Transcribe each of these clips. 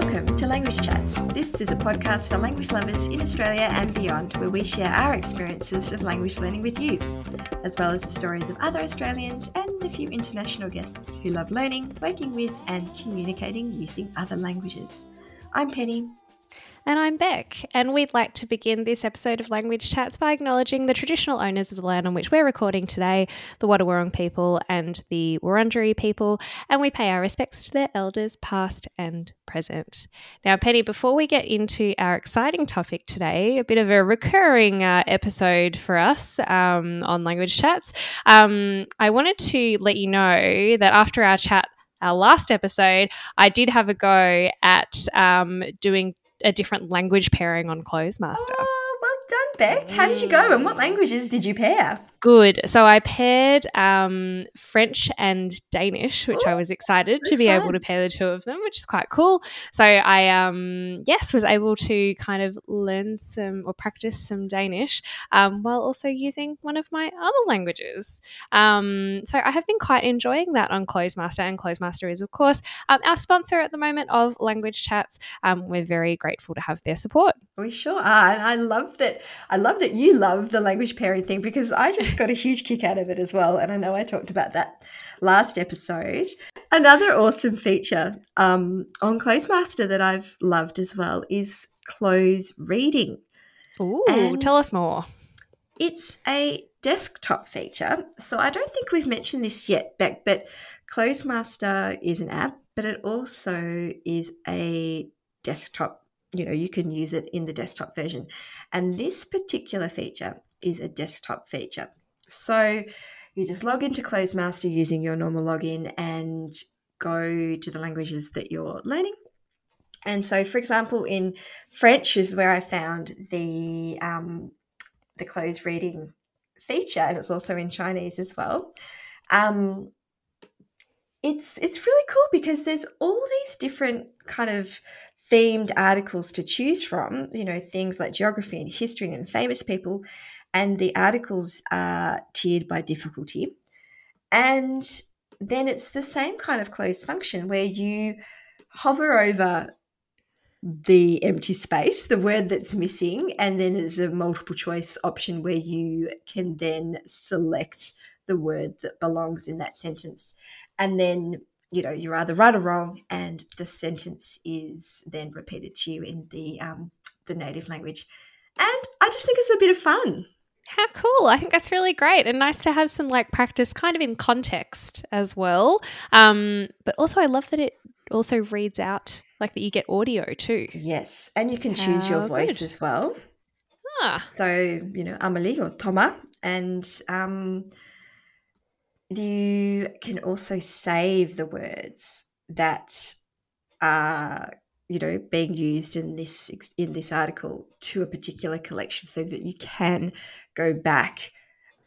Welcome to Language Chats. This is a podcast for language lovers in Australia and beyond, where we share our experiences of language learning with you, as well as the stories of other Australians and a few international guests who love learning, working with, and communicating using other languages. I'm Penny. And I'm Beck, and we'd like to begin this episode of Language Chats by acknowledging the traditional owners of the land on which we're recording today, the Wadawurrung people and the Wurundjeri people, and we pay our respects to their elders, past and present. Now, Penny, before we get into our exciting topic today, a bit of a recurring uh, episode for us um, on Language Chats, um, I wanted to let you know that after our chat our last episode, I did have a go at um, doing a different language pairing on Clozemaster. Oh, well done, Beck. How did you go and what languages did you pair? Good. So I paired um, French and Danish, which Ooh, I was excited to be fun. able to pair the two of them, which is quite cool. So I, um, yes, was able to kind of learn some or practice some Danish um, while also using one of my other languages. Um, so I have been quite enjoying that on Clozemaster, and Clozemaster is, of course, um, our sponsor at the moment of Language Chats. Um, we're very grateful to have their support. We sure are, and I love that. I love that you love the language pairing thing because I just got a huge kick out of it as well. And I know I talked about that last episode. Another awesome feature um, on Clozemaster that I've loved as well is cloze reading. Ooh, and tell us more. It's a desktop feature. So I don't think we've mentioned this yet, Beck, but Clozemaster is an app, but it also is a desktop you know you can use it in the desktop version and this particular feature is a desktop feature so you just log into Clozemaster using your normal login and go to the languages that you're learning. And so, for example, in French is where I found the um, the cloze reading feature, and it's also in Chinese as well. Um, it's it's really cool because there's all these different kind of themed articles to choose from. You know, things like geography and history and famous people, and the articles are tiered by difficulty. And then it's the same kind of closed function where you hover over the empty space, the word that's missing, and then there's a multiple choice option where you can then select the word that belongs in that sentence. And then, you know, you're either right or wrong, and the sentence is then repeated to you in the um, the native language. And I just think it's a bit of fun. How cool. I think that's really great and nice to have some like practice kind of in context as well. Um, but also, I love that it also reads out like that you get audio too. Yes. And you can choose How your voice good. as well. Ah. So, you know, Amelie or Thomas. And um, you can also save the words that are you know being used in this in this article to a particular collection so that you can go back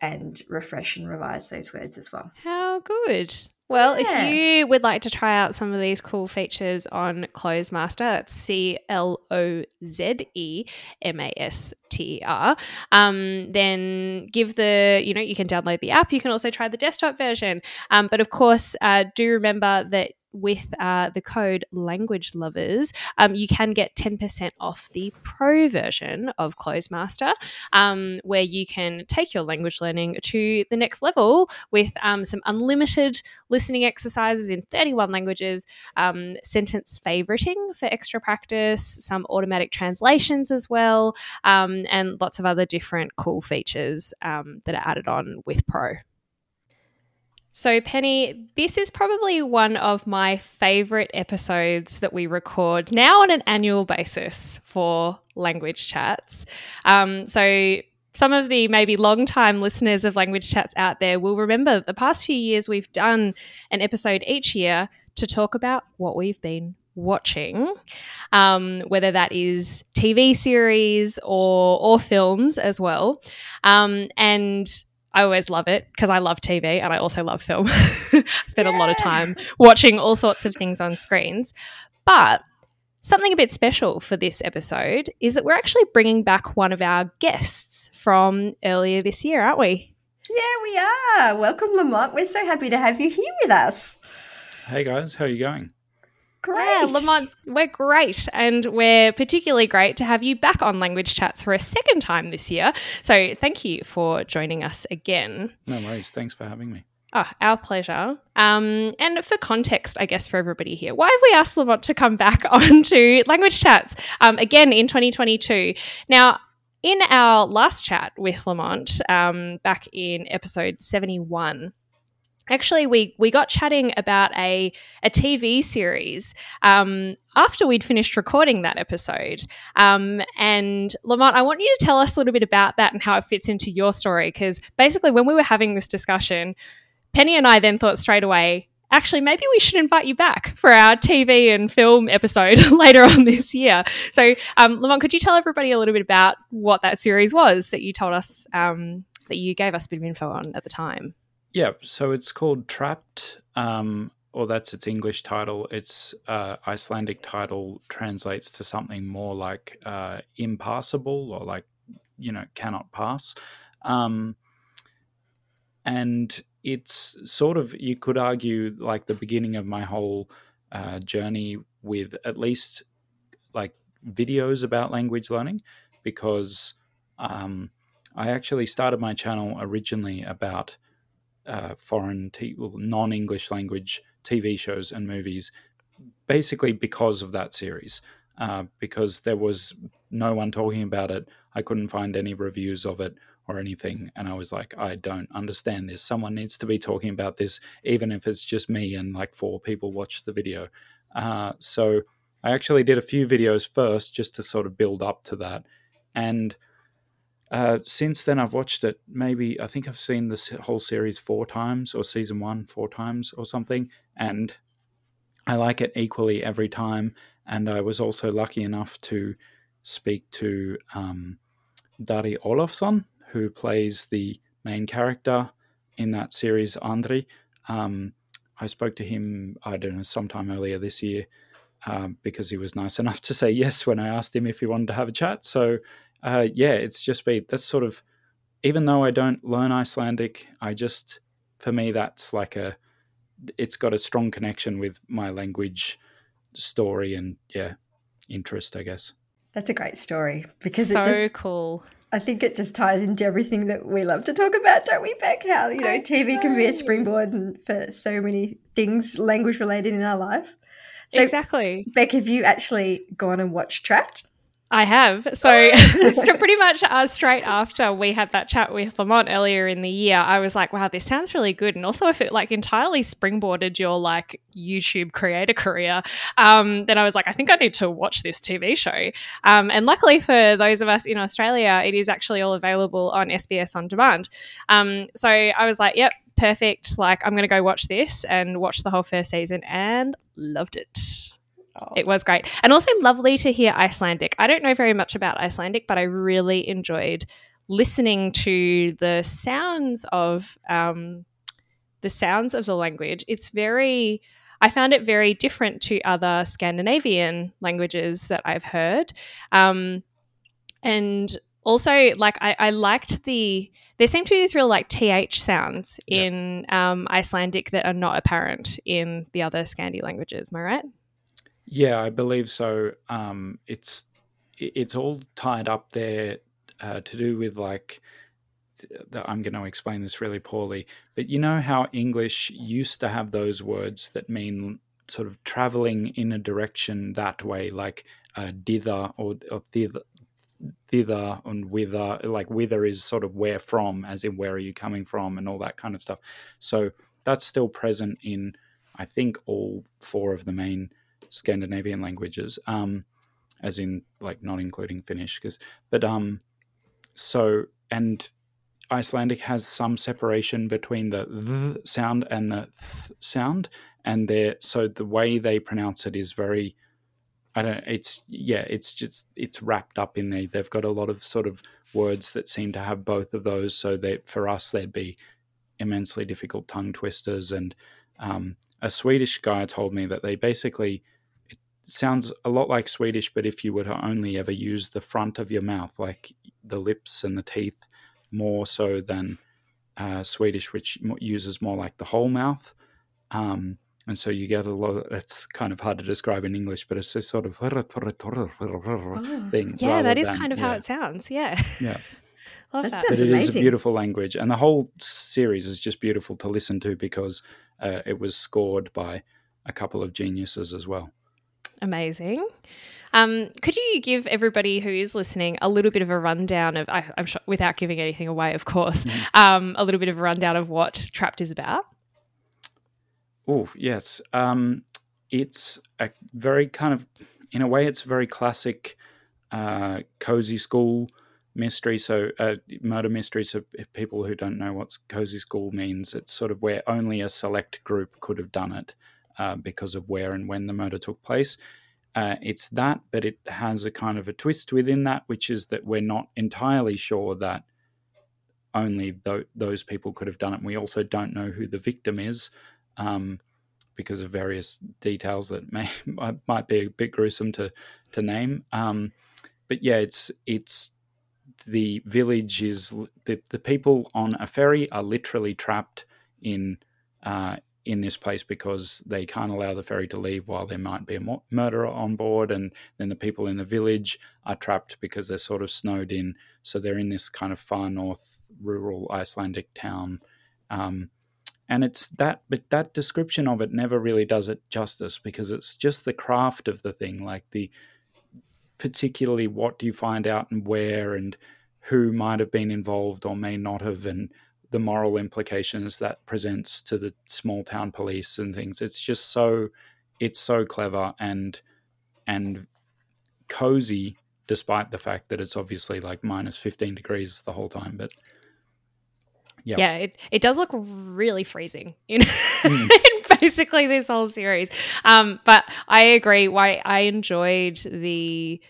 and refresh and revise those words as well how good well, yeah. if you would like to try out some of these cool features on Clozemaster, that's C L O Z E M A S T E R, um, then give the, you know, you can download the app. You can also try the desktop version. Um, but of course, uh, do remember that with uh, the code language lovers um, you can get 10% off the pro version of clozemaster um, where you can take your language learning to the next level with um, some unlimited listening exercises in 31 languages um, sentence favoriting for extra practice some automatic translations as well um, and lots of other different cool features um, that are added on with pro so, Penny, this is probably one of my favorite episodes that we record now on an annual basis for language chats. Um, so, some of the maybe long-time listeners of language chats out there will remember the past few years we've done an episode each year to talk about what we've been watching, um, whether that is TV series or or films as well. Um, and I always love it because I love TV and I also love film. I spend yeah. a lot of time watching all sorts of things on screens. But something a bit special for this episode is that we're actually bringing back one of our guests from earlier this year, aren't we? Yeah, we are. Welcome, Lamont. We're so happy to have you here with us. Hey, guys. How are you going? Great. Yeah, Lamont, we're great. And we're particularly great to have you back on Language Chats for a second time this year. So thank you for joining us again. No worries. Thanks for having me. Oh, our pleasure. Um, and for context, I guess, for everybody here, why have we asked Lamont to come back onto Language Chats um, again in 2022? Now, in our last chat with Lamont um, back in episode 71, actually we we got chatting about a a TV series um, after we'd finished recording that episode. Um, and Lamont, I want you to tell us a little bit about that and how it fits into your story because basically when we were having this discussion, Penny and I then thought straight away. Actually, maybe we should invite you back for our TV and film episode later on this year. So, um, Lamont, could you tell everybody a little bit about what that series was that you told us um, that you gave us a bit of info on at the time? Yeah, so it's called Trapped, um, or that's its English title. Its uh, Icelandic title translates to something more like uh, impassable or like, you know, cannot pass. Um, and it's sort of, you could argue, like the beginning of my whole uh, journey with at least like videos about language learning because um, I actually started my channel originally about uh, foreign, t- non English language TV shows and movies, basically because of that series. Uh, because there was no one talking about it. I couldn't find any reviews of it or anything. And I was like, I don't understand this. Someone needs to be talking about this, even if it's just me and like four people watch the video. Uh, so I actually did a few videos first just to sort of build up to that. And uh, since then, I've watched it maybe, I think I've seen this whole series four times or season one four times or something. And I like it equally every time. And I was also lucky enough to speak to um, Darri Ólafsson, who plays the main character in that series, Andri. Um, I spoke to him, I don't know, sometime earlier this year um, because he was nice enough to say yes when I asked him if he wanted to have a chat. So uh, yeah, it's just been that's sort of even though I don't learn Icelandic, I just for me that's like a it's got a strong connection with my language story and yeah interest i guess. That's a great story because so it just, cool. I think it just ties into everything that we love to talk about don't we beck? How you know I tv know. can be a springboard for so many things language related in our life. So exactly. Beck have you actually gone and watched trapped I have. So, pretty much uh, straight after we had that chat with Lamont earlier in the year, I was like, wow, this sounds really good. And also, if it like entirely springboarded your like YouTube creator career, um, then I was like, I think I need to watch this TV show. Um, and luckily for those of us in Australia, it is actually all available on SBS On Demand. Um, so I was like, yep, perfect. Like, I'm going to go watch this and watch the whole first season and loved it. Oh. It was great. And also lovely to hear Icelandic. I don't know very much about Icelandic, but I really enjoyed listening to the sounds of um, the sounds of the language. It's very I found it very different to other Scandinavian languages that I've heard. Um, and also like I, I, liked the there seem to be these real like th sounds in um, Icelandic that are not apparent in the other Scandi languages. Am I right? Yeah, I believe so. Um, it's it's all tied up there uh, to do with like I'm going to explain this really poorly, but you know how English used to have those words that mean sort of traveling in a direction that way, like uh, dither or, or thither, thither and whither, like whither is sort of where from, as in where are you coming from, and all that kind of stuff. So that's still present in, I think, all four of the main Scandinavian languages, um, as in like not including Finnish, because but um, so and Icelandic has some separation between the th sound and the th sound, and they so the way they pronounce it is very. I don't. It's yeah. It's just it's wrapped up in there. They've got a lot of sort of words that seem to have both of those. So that for us, they'd be immensely difficult tongue twisters. And um, a Swedish guy told me that they basically sounds a lot like Swedish, but if you were to only ever use the front of your mouth, like the lips and the teeth, more so than uh, Swedish, which uses more like the whole mouth. Um, and so you get a lot. Of, it's kind of hard to describe in English, but it's this sort of oh. thing. Yeah, that is than, kind of yeah. how it sounds. Yeah. Yeah. Love that. that. But it amazing. is a beautiful language, and the whole series is just beautiful to listen to because uh, it was scored by a couple of geniuses as well. Amazing. Um, could you give everybody who is listening a little bit of a rundown of, I, am sure, without giving anything away, of course, mm-hmm. um, a little bit of a rundown of what Trapped is about? Oh, yes. Um, it's a very kind of, in a way, it's a very classic uh, cozy school mystery. So, uh, murder mystery. So, if people who don't know what cozy school means, it's sort of where only a select group could have done it uh, because of where and when the murder took place. Uh, it's that, but it has a kind of a twist within that, which is that we're not entirely sure that only th- those people could have done it. We also don't know who the victim is um, because of various details that may might be a bit gruesome to to name. Um, but yeah, it's it's the village is the the people on a ferry are literally trapped in uh, in this place because they can't allow the ferry to leave while there might be a murderer on board. And then the people in the village are trapped because they're sort of snowed in. So they're in this kind of far north rural Icelandic town. Um, and it's that, but that description of it never really does it justice because it's just the craft of the thing, like the particularly what do you find out and where and who might have been involved or may not have, and the moral implications that presents to the small town police and things. It's just so it's so clever and and cozy despite the fact that it's obviously like minus 15 degrees the whole time but yeah yeah it, it does look really freezing you know mm. basically this whole series um but i agree why i enjoyed the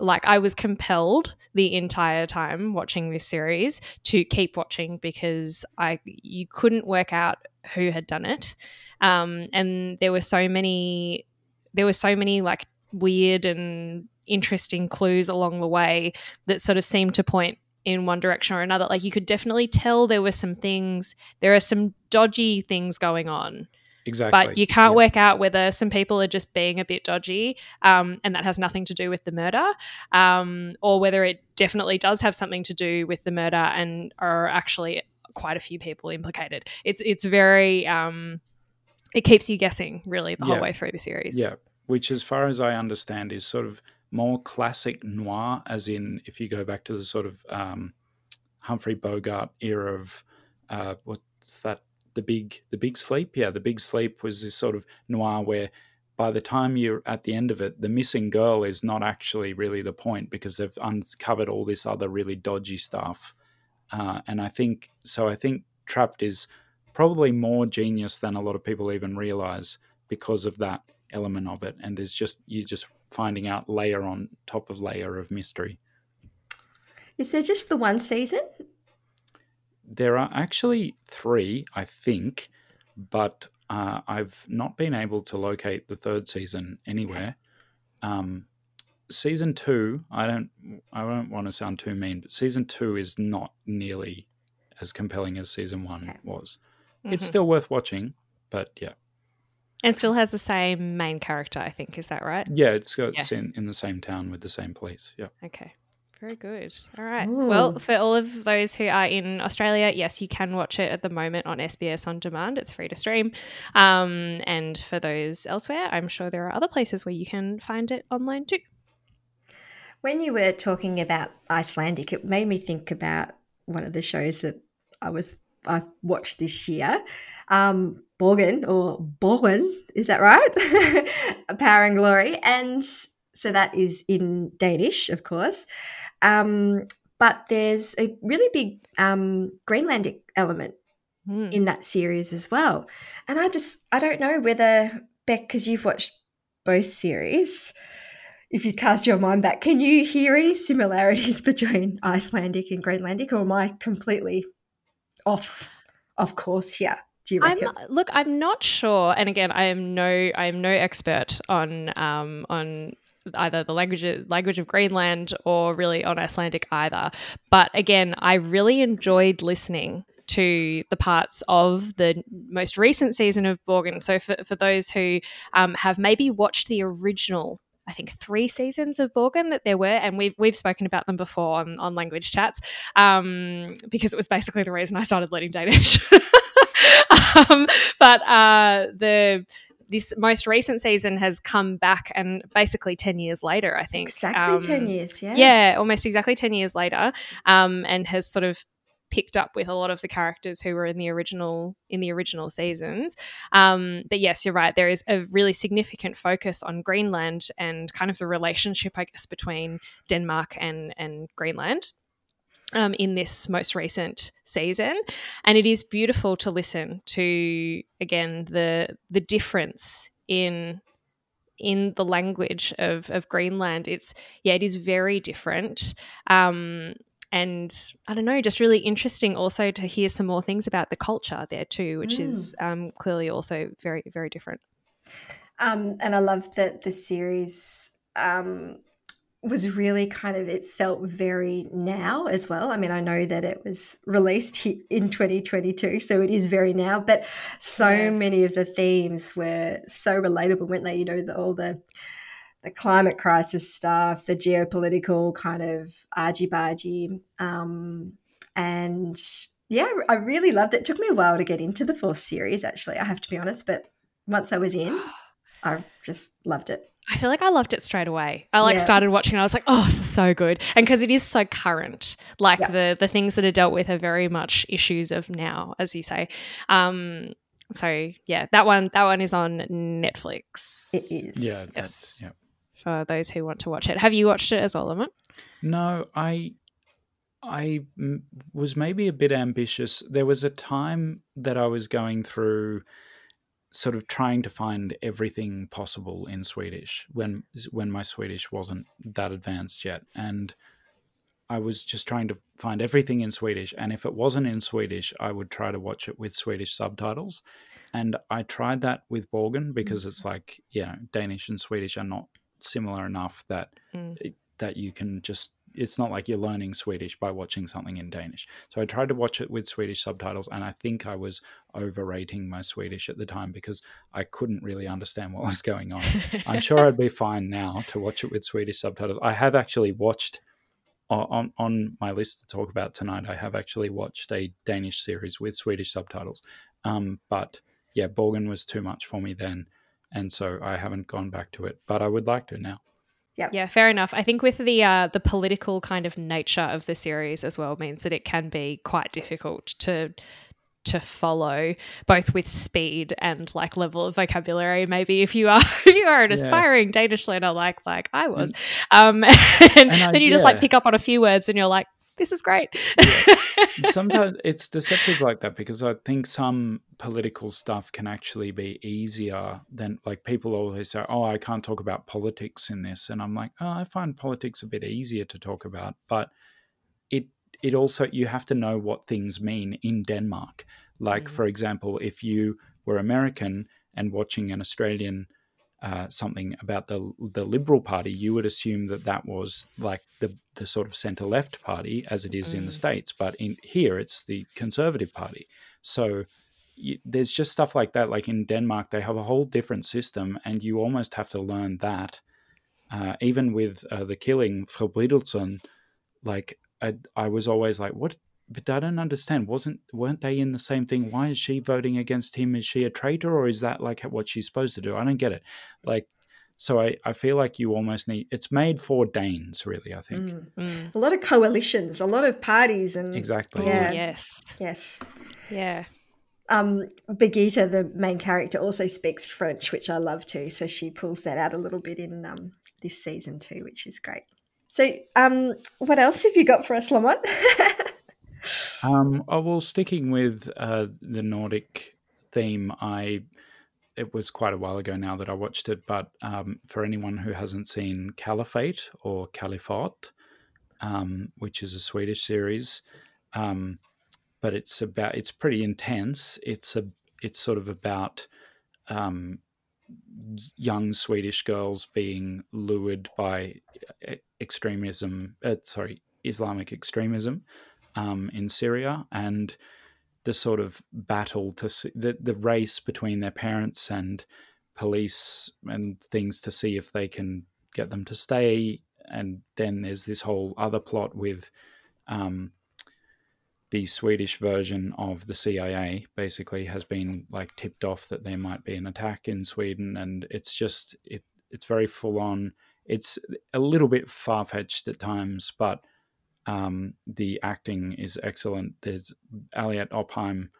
like I was compelled the entire time watching this series to keep watching because I you couldn't work out who had done it, um, and there were so many there were so many like weird and interesting clues along the way that sort of seemed to point in one direction or another. Like you could definitely tell there were some things, there are some dodgy things going on. Exactly. But you can't yeah. work out whether some people are just being a bit dodgy um, and that has nothing to do with the murder, um, or whether it definitely does have something to do with the murder and are actually quite a few people implicated. It's it's very um, it keeps you guessing really the yeah. whole way through the series. Yeah, which as far as I understand is sort of more classic noir, as in if you go back to the sort of um, Humphrey Bogart era of uh, what's that the big the big sleep. Yeah the big sleep was this sort of noir where by the time you're at the end of it the missing girl is not actually really the point because they've uncovered all this other really dodgy stuff. Uh, and i think so i think trapped is probably more genius than a lot of people even realize because of that element of it. And there's just you're just finding out layer on top of layer of mystery. Is there just the one season there are actually three, I think, but uh, I've not been able to locate the third season anywhere. Um, season two, I don't, I don't want to sound too mean, but season two is not nearly as compelling as season one okay. was. Mm-hmm. It's still worth watching, but yeah. And still has the same main character, I think. Is that right? Yeah, it's got yeah. in, in the same town with the same police. Yeah. Okay. Very good. All right. Ooh. Well, for all of those who are in Australia, yes, you can watch it at the moment on SBS On Demand. It's free to stream. Um, and for those elsewhere, I'm sure there are other places where you can find it online too. When you were talking about Icelandic, it made me think about one of the shows that I was I watched this year. Um, Borgen or Borgen, is that right? Power and Glory. And so that is in Danish, of course. Um, but there's a really big um, Greenlandic element mm. in that series as well. And I just, I don't know whether, Beck, because you've watched both series, if you cast your mind back, can you hear any similarities between Icelandic and Greenlandic, or am I completely off off course here? Do you? I'm, look, I'm not sure, and again, I am no, I am no expert on um, on either the language language of Greenland or really on Icelandic either. But again, I really enjoyed listening to the parts of the most recent season of Borgen. So, for, for those who um, have maybe watched the original I think three seasons of Borgen that there were, and we've we've spoken about them before on, on language chats, um, because it was basically the reason I started learning Danish. um, but uh, the this most recent season has come back and basically 10 years later i think exactly um, 10 years yeah yeah almost exactly 10 years later um, and has sort of picked up with a lot of the characters who were in the original in the original seasons. Um, but yes, you're right. There is a really significant focus on Greenland and kind of the relationship, I guess, between Denmark and and Greenland. Um, in this most recent season, and it is beautiful to listen to again the the difference in in the language of of Greenland. It's yeah, it is very different. Um, and I don't know, just really interesting also to hear some more things about the culture there too, which mm. is um, clearly also very, very different. Um, and I love that the series um, was really kind of, it felt very now as well. I mean, I know that it was released in 2022, so it is very now, but so yeah. many of the themes were so relatable, weren't they? You know, the, all the the climate crisis stuff, the geopolitical kind of argy bargy. Um, and yeah, I really loved it. it. Took me a while to get into the fourth series, actually, I have to be honest. But once I was in, I just loved it. I feel like I loved it straight away. I like yeah. started watching and I was like, oh, this is so good. And because it is so current, like yeah. the the things that are dealt with are very much issues of now, as you say. Um, so yeah, that one that one is on Netflix. It is. Yeah. Yes. Yeah for those who want to watch it. Have you watched it as well, Lamont? No, I I was maybe a bit ambitious. There was a time that I was going through sort of trying to find everything possible in Swedish when when my Swedish wasn't that advanced yet and I was just trying to find everything in Swedish and if it wasn't in Swedish I would try to watch it with Swedish subtitles and I tried that with Borgen because mm-hmm. it's like you know Danish and Swedish are not similar enough that mm. it, that you can just it's not like you're learning Swedish by watching something in Danish. So I tried to watch it with Swedish subtitles, and I think I was overrating my Swedish at the time because I couldn't really understand what was going on. I'm sure I'd be fine now to watch it with Swedish subtitles. I have actually watched on on my list to talk about tonight. I have actually watched a Danish series with Swedish subtitles, um, but yeah, Borgen was too much for me then and so I haven't gone back to it, but I would like to now. Yeah. Yeah, fair enough. I think with the uh, the political kind of nature of the series as well means that it can be quite difficult to to follow both with speed and like level of vocabulary maybe if you are if you are an yeah. aspiring danish learner like like i was um and, and I, then you yeah. just like pick up on a few words and you're like this is great. yeah. Sometimes it's deceptive like that because I think some political stuff can actually be easier than like people always say, "Oh, I can't talk about politics in this," and I'm like, "Oh, I find politics a bit easier to talk about," but it it also you have to know what things mean in Denmark. Like, mm. for example, if you were American and watching an Australian uh, something about the the Liberal Party, you would assume that that was like the the sort of centre left party as it is mm. in the mm. states, but in here it's the Conservative Party. So you, there's just stuff like that. Like in Denmark, they have a whole different system, and you almost have to learn that. Uh, even with uh, the killing Forbrydelsen, like I, I was always like, what but I don't understand. Wasn't weren't they in the same thing? Why is she voting against him? Is she a traitor, or is that like what she's supposed to do? I don't get it. Like, so I, I feel like you almost need. It's made for Danes, really. I think mm, mm. a lot of coalitions, a lot of parties, and exactly. Yeah. Ooh, yes. Yes. Yeah. Um, Birgitte, the main character, also speaks French, which I love too. So she pulls that out a little bit in um, this season too, which is great. So, um, what else have you got for us, Lamont? Um, oh, well, sticking with uh, the Nordic theme, I it was quite a while ago now that I watched it, but um, for anyone who hasn't seen Caliphate or Kalifat, um, which is a Swedish series, um, but it's about it's pretty intense. It's a it's sort of about um, young Swedish girls being lured by uh, extremism. Uh, sorry, Islamic extremism um, in Syria, and the sort of battle to see the, the race between their parents and police and things to see if they can get them to stay. And then there's this whole other plot with um, the Swedish version of the CIA basically has been like tipped off that there might be an attack in Sweden, and it's just it it's very full on. It's a little bit far fetched at times, but um, the acting is excellent. There's Aliette Opheim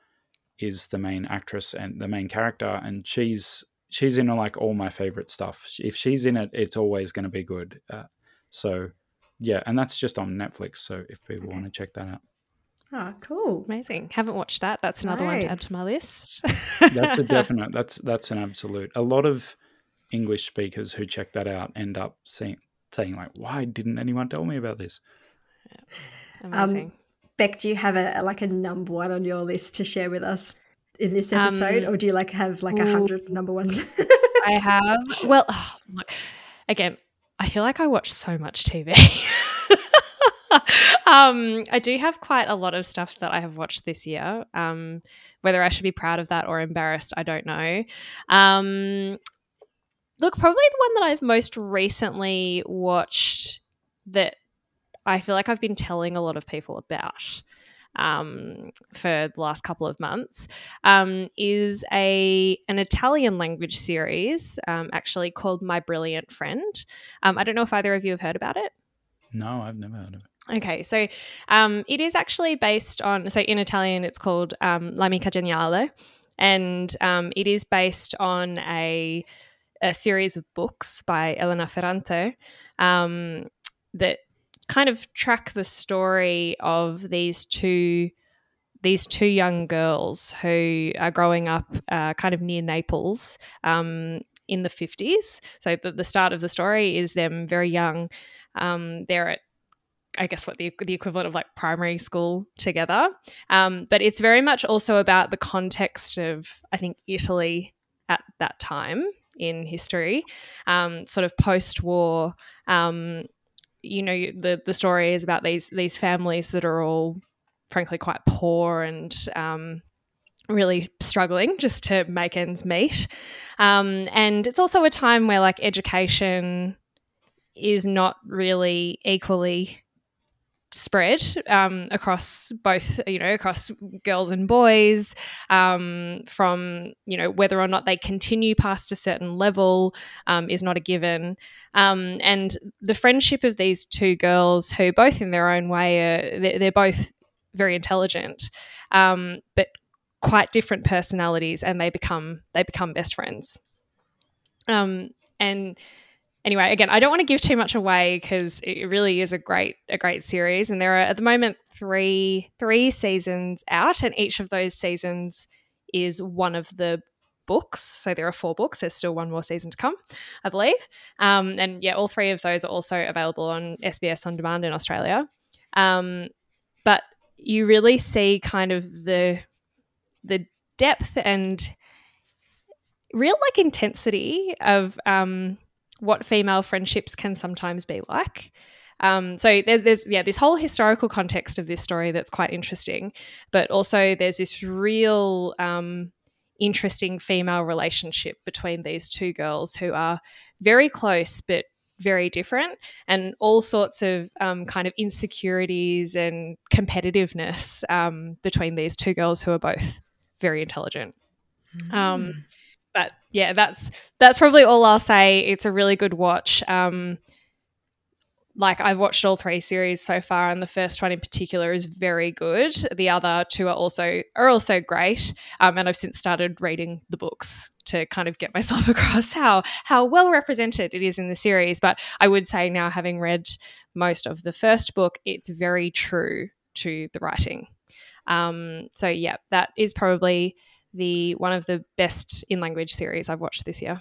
is the main actress and the main character, and she's she's in like all my favorite stuff. If she's in it, it's always going to be good. Uh, so yeah, and that's just on Netflix. So if people okay. want to check that out. Oh, cool! Amazing. Haven't watched that. That's another right. one to add to my list. that's a definite. That's that's an absolute. A lot of English speakers who check that out end up saying saying like, "Why didn't anyone tell me about this?" Um, Amazing. Um, Beck, do you have a like a number one on your list to share with us in this episode, um, or do you like have like a hundred number ones? I have. Well, oh, again, I feel like I watch so much TV. um, I do have quite a lot of stuff that I have watched this year. Um, whether I should be proud of that or embarrassed, I don't know. Um, look, probably the one that I've most recently watched that I feel like I've been telling a lot of people about um, for the last couple of months um, is a an Italian language series um, actually called My Brilliant Friend. Um, I don't know if either of you have heard about it. No, I've never heard of it. Okay, so um, it is actually based on, so in Italian it's called um, L'Amica Geniale, and it is based on a, a series of books by Elena Ferrante that kind of track the story of these two these two young girls who are growing up uh, kind of near Naples um, in the 50s. So the, the, start of the story is them very young. Um, they're at I guess what the, the equivalent of like primary school together. Um, but it's very much also about the context of, I think, Italy at that time in history, um, sort of post war, um, you know the the story is about these these families that are all frankly quite poor and um, really struggling just to make ends meet. Um, and it's also a time where like education is not really equally spread um, across both, you know, across girls and boys, um, from, you know, whether or not they continue past a certain level um, is not a given. Um, and the friendship of these two girls, who both in their own way, are, they're, they're both very intelligent, um, but quite different personalities, and they become they become best friends. Um, and anyway, again, I don't want to give too much away because it really is a great a great series, and there are at the moment three three seasons out, and each of those seasons is one of the books. So there are four books. There's still one more season to come, I believe. Um, and yeah, all three of those are also available on SBS on demand in Australia. Um, but you really see kind of the the depth and real like intensity of um, what female friendships can sometimes be like. Um, so there's there's yeah this whole historical context of this story that's quite interesting, but also there's this real um, interesting female relationship between these two girls who are very close but very different, and all sorts of um, kind of insecurities and competitiveness um, between these two girls who are both very intelligent. Mm but yeah, that's that's probably all I'll say. It's a really good watch. Um, like I've watched all three series so far, and the first one in particular is very good. The other two are also are also great. Um, and I've since started reading the books to kind of get myself across how how well represented it is in the series. But I would say now, having read most of the first book, it's very true to the writing. Um, so yeah, that is probably the one of the best in language series I've watched this year.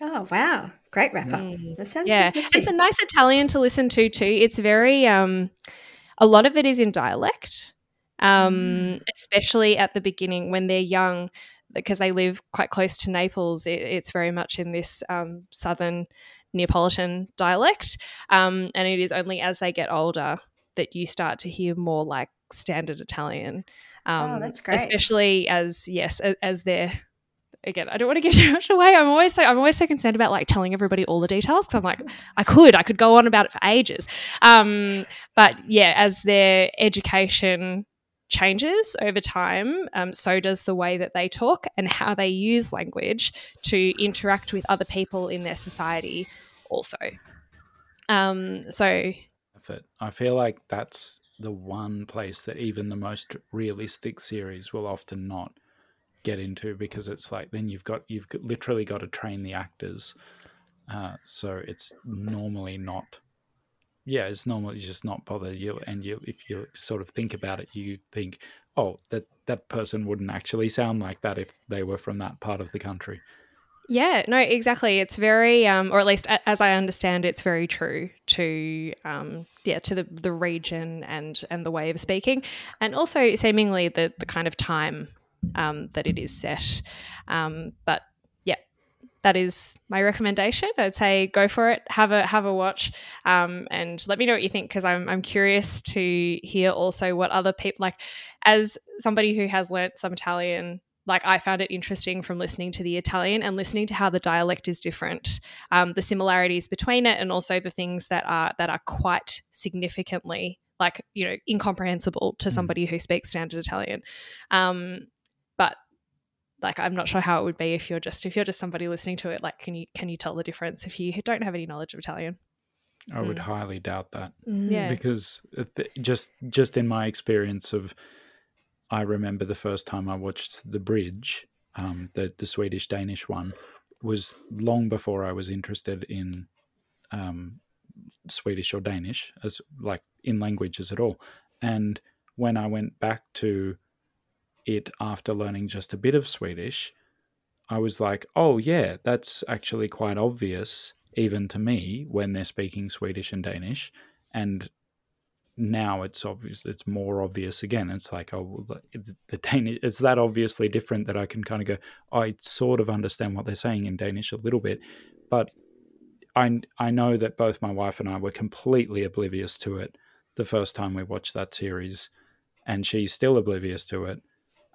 Oh wow, great up! Mm. That sounds yeah. fantastic. It's a nice Italian to listen to too. It's very um, a lot of it is in dialect, um, mm. especially at the beginning when they're young, because they live quite close to Naples. It, it's very much in this um, southern Neapolitan dialect, um, and it is only as they get older that you start to hear more like standard Italian. Oh, um, oh, that's great. Especially as yes, as, as they're again, I don't want to give too much away. I'm always so I'm always so concerned about like telling everybody all the details because I'm like I could I could go on about it for ages. Um, but yeah, as their education changes over time, um, so does the way that they talk and how they use language to interact with other people in their society. Also, um, so I feel like that's the one place that even the most realistic series will often not get into because it's like then you've got you've literally got to train the actors. Uh, so it's normally not yeah it's normally just not bothered you and you if you sort of think about it you think oh that that person wouldn't actually sound like that if they were from that part of the country yeah no exactly it's very um, or at least as i understand it's very true to um, yeah to the the region and and the way of speaking and also seemingly the the kind of time um, that it is set. Um, but yeah, that is my recommendation. I'd say go for it, have a have a watch, um, and let me know what you think because I'm I'm curious to hear also what other people like. As somebody who has learnt some Italian like I found it interesting from listening to the Italian and listening to how the dialect is different, um, the similarities between it, and also the things that are that are quite significantly like you know incomprehensible to mm. somebody who speaks standard Italian. Um, but like i'm not sure how it would be if you're just if you're just somebody listening to it like can you can you tell the difference if you don't have any knowledge of italian i would mm. highly doubt that mm. yeah because just just in my experience of i remember the first time i watched the bridge um, the the swedish danish one was long before i was interested in um, swedish or danish as like in languages at all and when i went back to it after learning just a bit of Swedish, I was like, oh, yeah, that's actually quite obvious, even to me, when they're speaking Swedish and Danish. And now it's obvious, it's more obvious again. It's like, oh, well, the Danish, it's that obviously different that I can kind of go, I sort of understand what they're saying in Danish a little bit. But I, I know that both my wife and I were completely oblivious to it the first time we watched that series, and she's still oblivious to it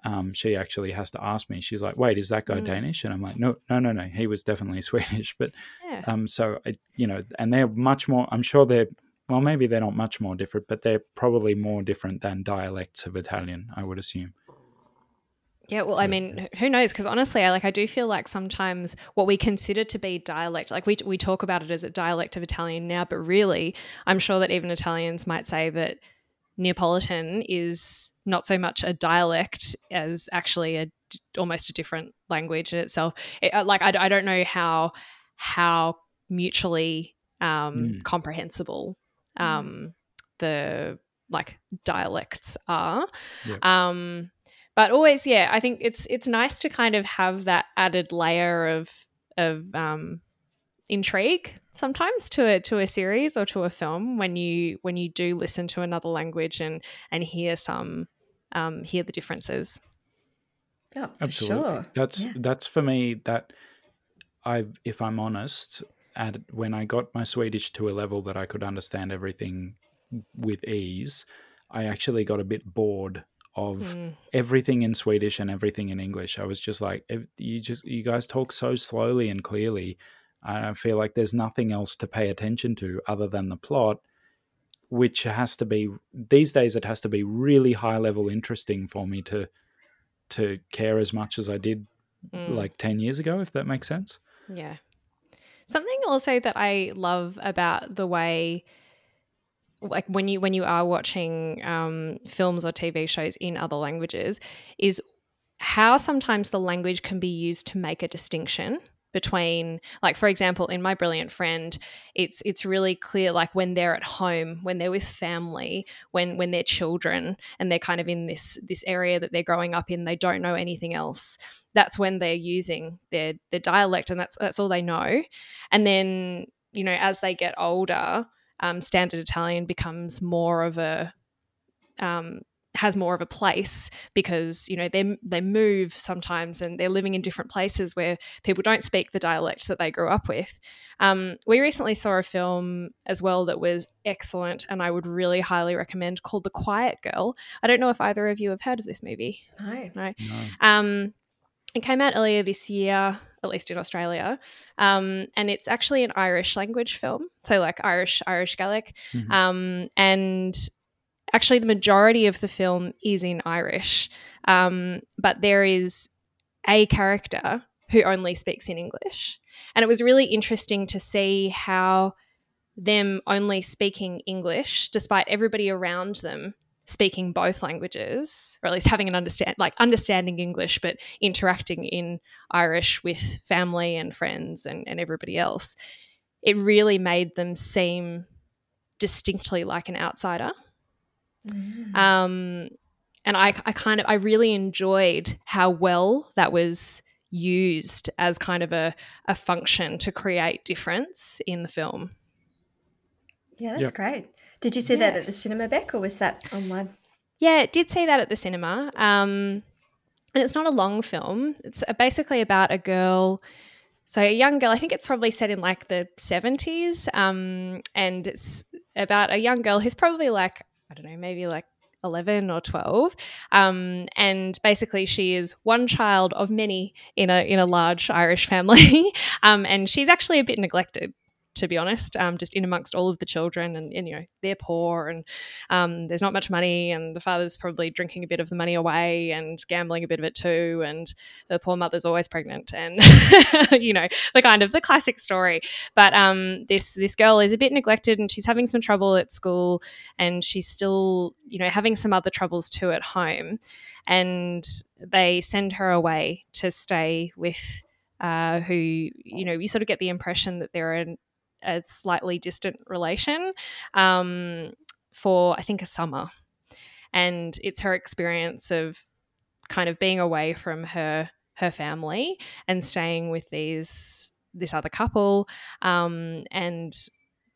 um, she actually has to ask me. She's like, "Wait, is that guy mm. Danish?" And I'm like, "No, no, no, no. He was definitely Swedish." But yeah. um, so I, you know, and they're much more. I'm sure they're well, maybe they're not much more different, but they're probably more different than dialects of Italian. I would assume. Yeah, well, so, I mean, who knows? Because honestly, I like I do feel like sometimes what we consider to be dialect, like we we talk about it as a dialect of Italian now, but really, I'm sure that even Italians might say that Neapolitan is not so much a dialect as actually a almost a different language in itself. It, uh, like I, I, don't know how how mutually um, mm. comprehensible. Um, the like dialects are. Yep. Um, but always, yeah, I think it's it's nice to kind of have that added layer of of um, intrigue sometimes to a to a series or to a film when you when you do listen to another language and and hear some um, hear the differences. Yeah, absolutely. Sure. That's yeah. that's for me that I if I'm honest, at when I got my Swedish to a level that I could understand everything with ease, I actually got a bit bored of mm. everything in Swedish and everything in English. I was just like, you just you guys talk so slowly and clearly I feel like there's nothing else to pay attention to other than the plot, which has to be these days. It has to be really high level interesting for me to to care as much as I did mm. like ten years ago. If that makes sense. Yeah. Something also that I love about the way like when you when you are watching um, films or TV shows in other languages is how sometimes the language can be used to make a distinction between like for example in my brilliant friend it's it's really clear like when they're at home when they're with family when when they're children and they're kind of in this this area that they're growing up in they don't know anything else that's when they're using their their dialect and that's that's all they know. And then you know as they get older um, standard italian becomes more of a um, has more of a place because you know they they move sometimes and they're living in different places where people don't speak the dialect that they grew up with. Um, we recently saw a film as well that was excellent and I would really highly recommend called The Quiet Girl. I don't know if either of you have heard of this movie. No, no. no. Um, it came out earlier this year, at least in Australia, um, and it's actually an Irish language film, so like Irish Irish Gaelic, mm-hmm. um, and actually the majority of the film is in Irish, um, but there is a character who only speaks in English, and it was really interesting to see how them only speaking English, despite everybody around them speaking both languages, or at least having an understand like understanding English, but interacting in Irish with family and friends and, and everybody else, it really made them seem distinctly like an outsider. Mm. Um, and I, I kind of I really enjoyed how well that was used as kind of a, a function to create difference in the film. Yeah, that's yep. great. Did you see yeah. that at the cinema, Beck, or was that online? Yeah, it did see that at the cinema. Um, and it's not a long film. It's basically about a girl. So a young girl, I think it's probably set in like the 70s. Um, and it's about a young girl who's probably like, I don't know, maybe like 11 or 12 um, and basically she is one child of many in a in a large irish family. Um, and she's actually a bit neglected to be honest, um, just in amongst all of the children. And, and you know, they're poor and um, there's not much money, and the father's probably drinking a bit of the money away and gambling a bit of it too. And the poor mother's always pregnant, and you know, the kind of the classic story. But um, this this girl is a bit neglected, and she's having some trouble at school, and she's still, you know, having some other troubles too at home. And they send her away to stay with uh, who you know you sort of get the impression that they're a slightly distant relation um, for I think a summer, and it's her experience of kind of being away from her her family and staying with these this other couple um, and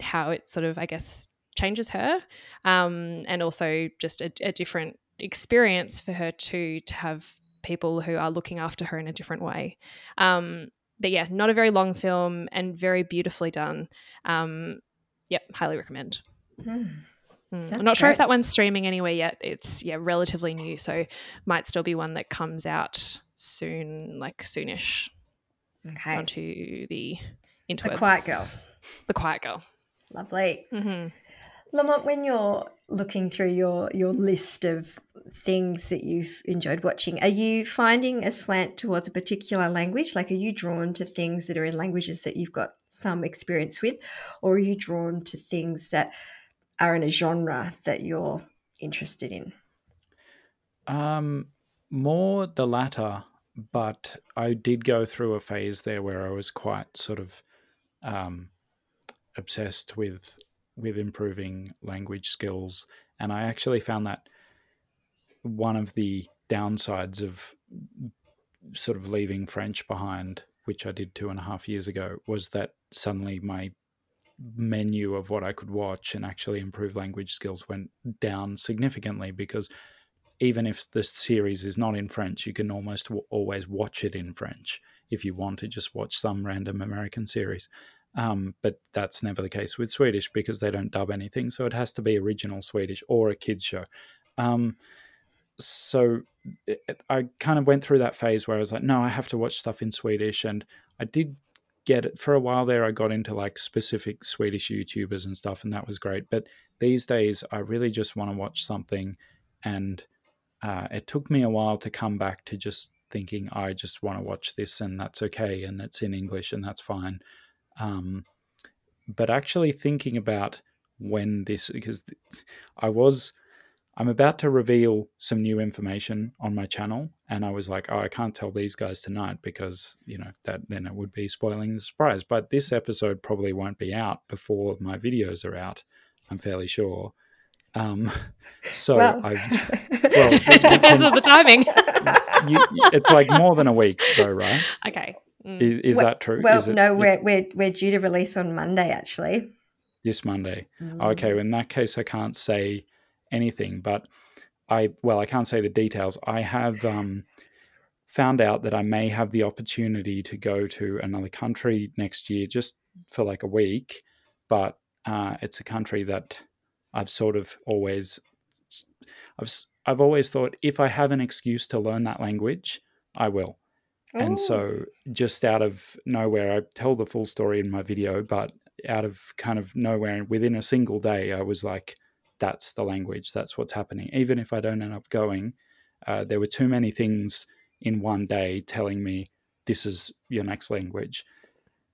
how it sort of I guess changes her um, and also just a, a different experience for her to to have people who are looking after her in a different way. Um, but yeah, not a very long film and very beautifully done. Um, yep, highly recommend. Mm. I'm not great. sure if that one's streaming anywhere yet. It's yeah, relatively new, so might still be one that comes out soon, like soonish. Okay. Onto the interwebs. The Quiet Girl. The Quiet Girl. Lovely. Mm-hmm. Lamont, when you're looking through your your list of things that you've enjoyed watching, are you finding a slant towards a particular language? Like, are you drawn to things that are in languages that you've got some experience with, or are you drawn to things that are in a genre that you're interested in? Um, more the latter, but I did go through a phase there where I was quite sort of um, obsessed with with improving language skills. And I actually found that one of the downsides of sort of leaving French behind, which I did two and a half years ago, was that suddenly my menu of what I could watch and actually improve language skills went down significantly because even if the series is not in French, you can almost w- always watch it in French if you want to just watch some random American series. Um, but that's never the case with Swedish because they don't dub anything. So it has to be original Swedish or a kids show. Um, so it, I kind of went through that phase where I was like, no, I have to watch stuff in Swedish. And I did get it for a while there. I got into like specific Swedish YouTubers and stuff, and that was great. But these days, I really just want to watch something. And uh, it took me a while to come back to just thinking, I just want to watch this, and that's okay. And it's in English, and that's fine. Um, but actually thinking about when this, because I was, I'm about to reveal some new information on my channel, and I was like, oh, I can't tell these guys tonight because you know that then it would be spoiling the surprise. But this episode probably won't be out before my videos are out. I'm fairly sure. Um, so well, I well, it depends on the timing. You, it's like more than a week, though, right? Okay. Mm. Is, is well, that true? Well, it, no, we're, we're, we're due to release on Monday, actually. This Monday. Mm. Okay, in that case, I can't say anything, but I well, I can't say the details. I have um, found out that I may have the opportunity to go to another country next year, just for like a week. But uh, it's a country that I've sort of always, I've I've always thought if I have an excuse to learn that language, I will. And so, Oh. just out of nowhere, I tell the full story in my video, but out of kind of nowhere, within a single day, I was like, that's the language, that's what's happening. Even if I don't end up going, uh, there were too many things in one day telling me this is your next language.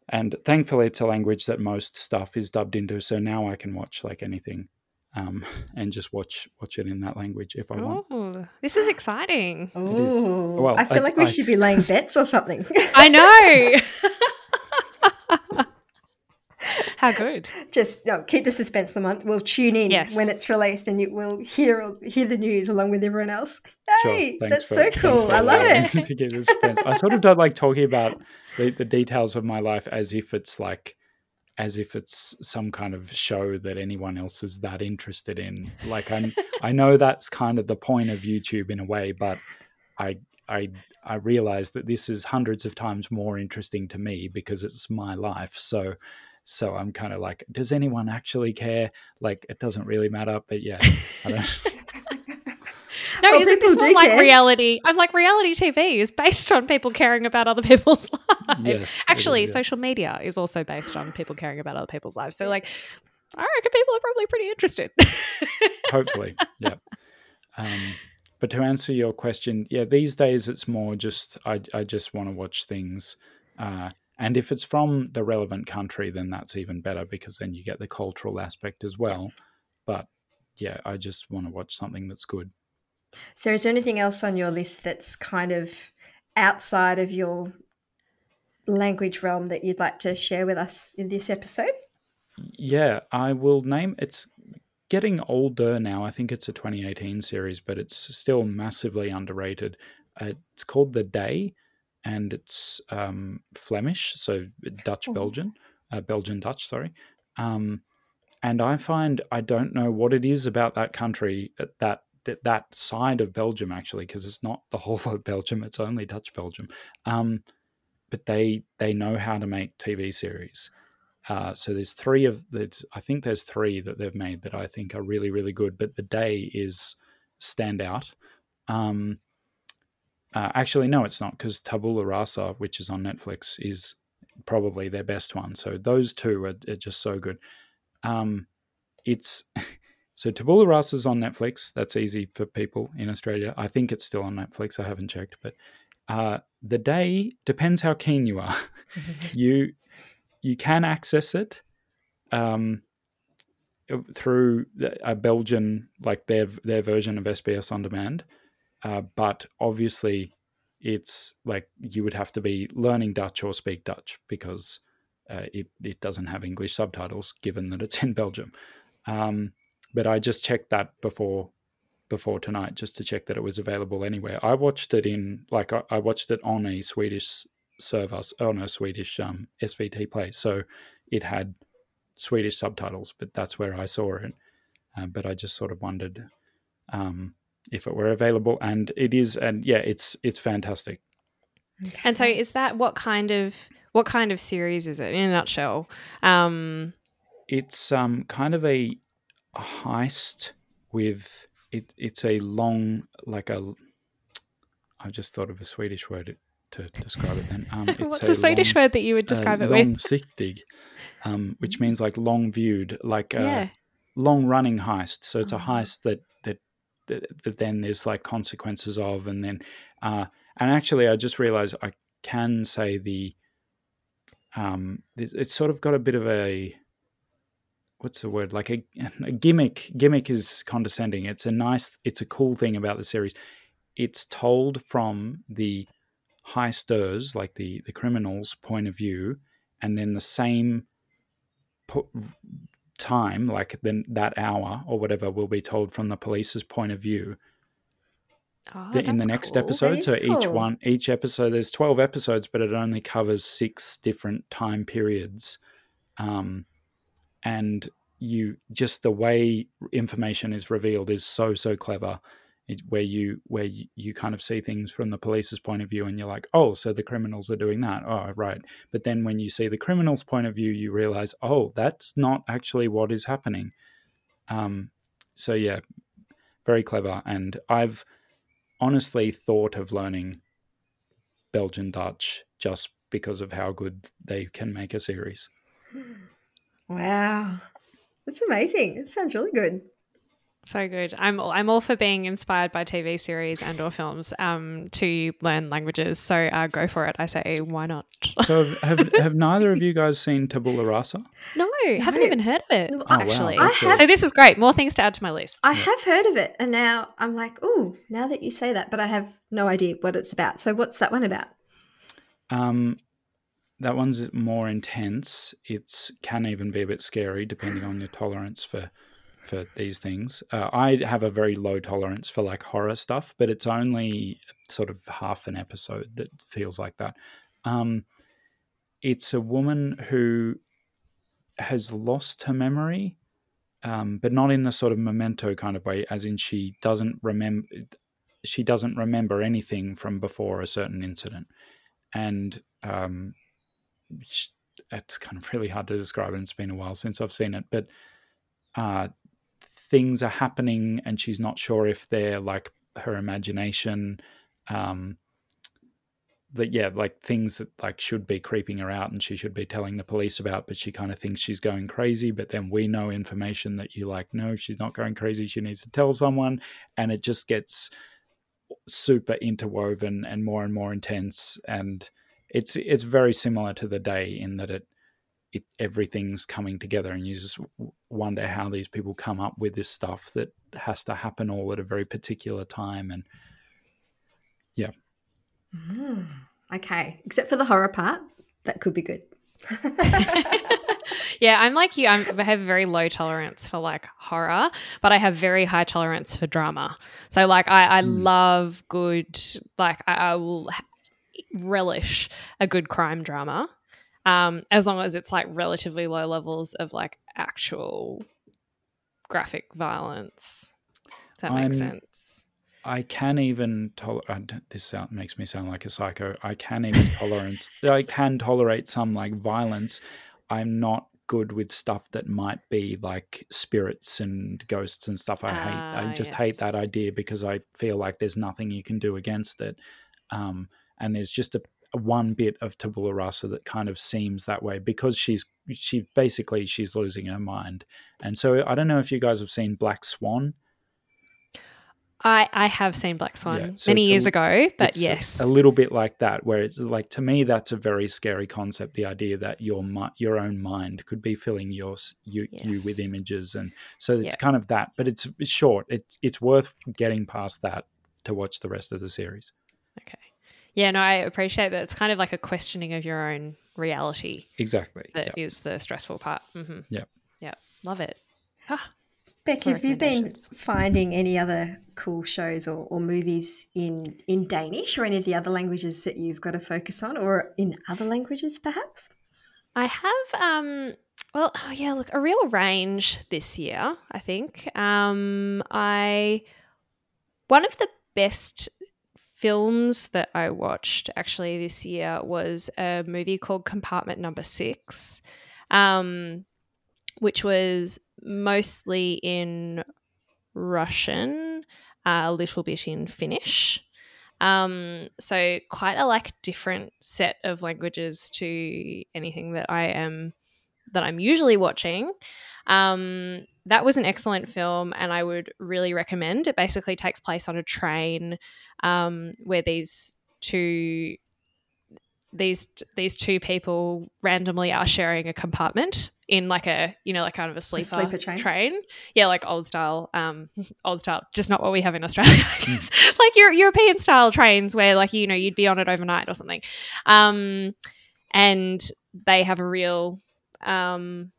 And thankfully, it's a language that most stuff is dubbed into. So now I can watch like anything um, and just watch watch it in that language if I want. Oh, this is exciting. Oh, well, I feel I- like we I- should be laying bets or something. I know. How good. Just no, keep the suspense, the month. We'll tune in Yes. when it's released, and you will hear hear the news along with everyone else. Hey, thanks that's for- so cool. for I love allowing it. to give. I sort of don't like talking about the, the details of my life as if it's like as if it's some kind of show that anyone else is that interested in. Like I I know that's kind of the point of YouTube in a way, but I I I realize that this is hundreds of times more interesting to me because it's my life. So so I'm kind of like, does anyone actually care? Like it doesn't really matter, but yeah, I don't No, Oh, isn't this more like care. reality? I'm like reality TV is based on people caring about other people's lives. Yes, Actually, is, yeah. social media is also based on people caring about other people's lives. So, like, I reckon people are probably pretty interested. hopefully yeah um, but to answer your question yeah these days it's more just i, I just want to watch things uh, and if it's from the relevant country then that's even better because then you get the cultural aspect as well but yeah i just want to watch something that's good So, is there anything else on your list that's kind of outside of your language realm that you'd like to share with us in this episode? yeah i will name it's getting older now i think it's a 2018 series but it's still massively underrated uh, it's called the day and it's um, flemish so dutch Oh. belgian uh, belgian dutch sorry um, and i find i don't know what it is about that country that that, that side of belgium actually because it's not the whole of belgium it's only dutch belgium um, but they they know how to make tv series uh, so there's three of the. I think there's three that they've made that I think are really really good. But the day is standout. Um, uh, actually, no, it's not because Tabula Rasa, which is on Netflix, is probably their best one. So those two are, are just so good. Um, it's so Tabula Rasa is on Netflix. That's easy for people in Australia. I think it's still on Netflix. I haven't checked, but uh, the day depends how keen you are. you you can access it um, through a Belgian like their their version of SBS on demand, uh, but obviously it's like you would have to be learning Dutch or speak Dutch because uh, it it doesn't have English subtitles given that it's in Belgium. Um, but I just checked that before before tonight just to check that it was available anywhere. I watched it in like I, I watched it on a Swedish server on a Swedish um, SVT play, so it had Swedish subtitles, but that's where I saw it. Uh, but I just sort of wondered um, if it were available, and it is, and yeah, it's it's fantastic. and so, is that what kind of what kind of series is it in a nutshell? Um, It's um kind of a heist with it. It's a long like a. I just thought of a Swedish word to describe it. Then um, it's what's a the Swedish long, word that you would describe uh, it with? långsiktig, um, which means like long viewed, like a Yeah. long running heist. So it's a Ah. heist that, that that that then there's like consequences of, and then uh, and actually I just realized I can say the um, it's, it's sort of got a bit of a what's the word? Like a, a gimmick gimmick is condescending. It's a nice it's a cool thing about the series. It's told from the heisters like the the criminals point of view and then the same po- time like then that hour or whatever will be told from the police's point of view. Oh, the- in the next cool. episode. is So each one, each episode, there's twelve episodes, but it only covers six different time periods, um, and you just the way information is revealed is so so clever. it, where you where you, you kind of see things from the police's point of view and you're like oh so the criminals are doing that. Oh right. But then when you see the criminal's point of view you realize oh that's not actually what is happening. Um, so yeah very clever. And i've honestly thought of learning belgian dutch just because of how good they can make a series wow that's amazing it sounds really good so good. I'm I'm all for being inspired by TV series and or films um, to learn languages. So uh, go for it. I say, why not? so have have neither of you guys seen Tabula Rasa? No, no. haven't even heard of it. Oh, actually, wow. have, so this is great. More things to add to my list. I have heard of it, and now I'm like, oh, now that you say that, but I have no idea what it's about. So what's that one about? Um, that one's more intense. It's can even be a bit scary depending on your tolerance for for these things. Uh, I have a very low tolerance for like horror stuff, but it's only sort of half an episode that feels like that. Um, it's a woman who has lost her memory, um, but not in the sort of memento kind of way, as in she doesn't remember. She doesn't remember anything from before a certain incident, and um, it's kind of really hard to describe. And it's been a while since I've seen it, but uh, things are happening and she's not sure if they're like her imagination um that yeah like things that like should be creeping her out and she should be telling the police about but she kind of thinks she's going crazy but then we know information that you like no she's not going crazy she needs to tell someone and it just gets super interwoven and more and more intense and it's it's very similar to the day in that it it, everything's coming together and you just wonder how these people come up with this stuff that has to happen all at a very particular time and yeah. Mm, okay. Except for the horror part that could be good. Yeah i'm like you I'm, i have very low tolerance for like horror but i have very high tolerance for drama. So like i, I mm. love good like I, I will relish a good crime drama um, as long as it's like relatively low levels of like actual graphic violence. If that makes I'm, sense. I can even tolerate. This sound makes me sound like a psycho. I can even tolerate. I can tolerate some like violence. I'm not good with stuff that might be like spirits and ghosts and stuff. I hate. I ah, just yes. hate that idea because I feel like there's nothing you can do against it. Um, and there's just a one bit of tabula rasa that kind of seems that way because she's she basically she's losing her mind and so i don't know if you guys have seen black swan I, I have seen Black Swan yeah, so many years a, ago, but yes, a, a, little bit like that. Where it's like to me, that's a very scary concept. The idea that your your own mind could be filling your you yes. you with images, and so it's kind of that. But it's, it's short. It's it's worth getting past that to watch the rest of the series. Okay. Yeah, no, I appreciate that. It's kind of like a questioning of your own reality. Exactly. That yep. is the stressful part. Mm-hmm. Yeah. Yeah. Love it. Ah, Beck, have you been finding any other cool shows or, or movies in, in Danish or any of the other languages that you've got to focus on or in other languages perhaps? I have um well, oh yeah, look, a real range this year, I think. Um I one of the best films that I watched actually this year was a movie called Compartment Number Six, um, which was mostly in Russian, uh, a little bit in Finnish. Um, so quite a like different set of languages to anything that I am that I'm usually watching. Um, that was an excellent film, and I would really recommend. It basically takes place on a train um, where these two these these two people randomly are sharing a compartment in like a you know like kind of a sleeper, a sleeper train. train. yeah like old style um old style just not what we have in australia mm. like your european style trains where like you know you'd be on it overnight or something um and they have a real um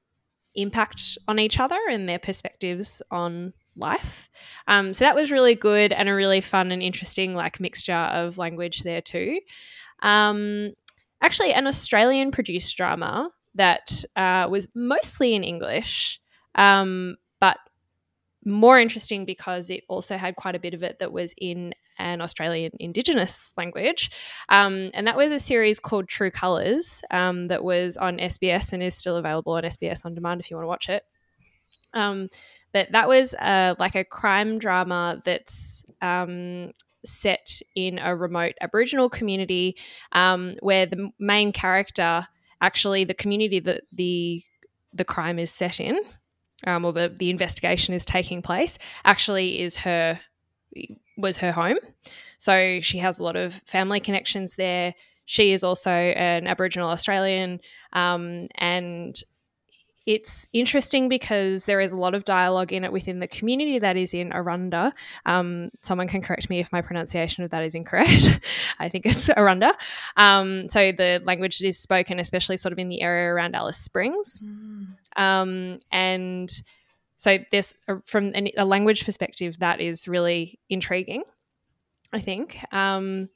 impact on each other and their perspectives on life. Um, so that was really good and a really fun and interesting like mixture of language there too. Um, actually, an Australian produced drama that uh, was mostly in English, um, but more interesting because it also had quite a bit of it that was in an Australian Indigenous language. Um, and that was a series called True Colors um, that was on SBS and is still available on SBS On Demand if you want to watch it. Um, but that was uh, like a crime drama that's um, set in a remote Aboriginal community um, where the main character, actually, the community that the the crime is set in, um, or the, the investigation is taking place, actually is her was her home. So she has a lot of family connections there. She is also an Aboriginal Australian, um, and it's interesting because there is a lot of dialogue in it within the community that is in Arrernte. Um, someone can correct me if my pronunciation of that is incorrect. I think it's Arrernte. Um, so the language that is spoken, especially sort of in the area around Alice Springs. Mm. Um, and so there's from a language perspective that is really intriguing, I think. Um,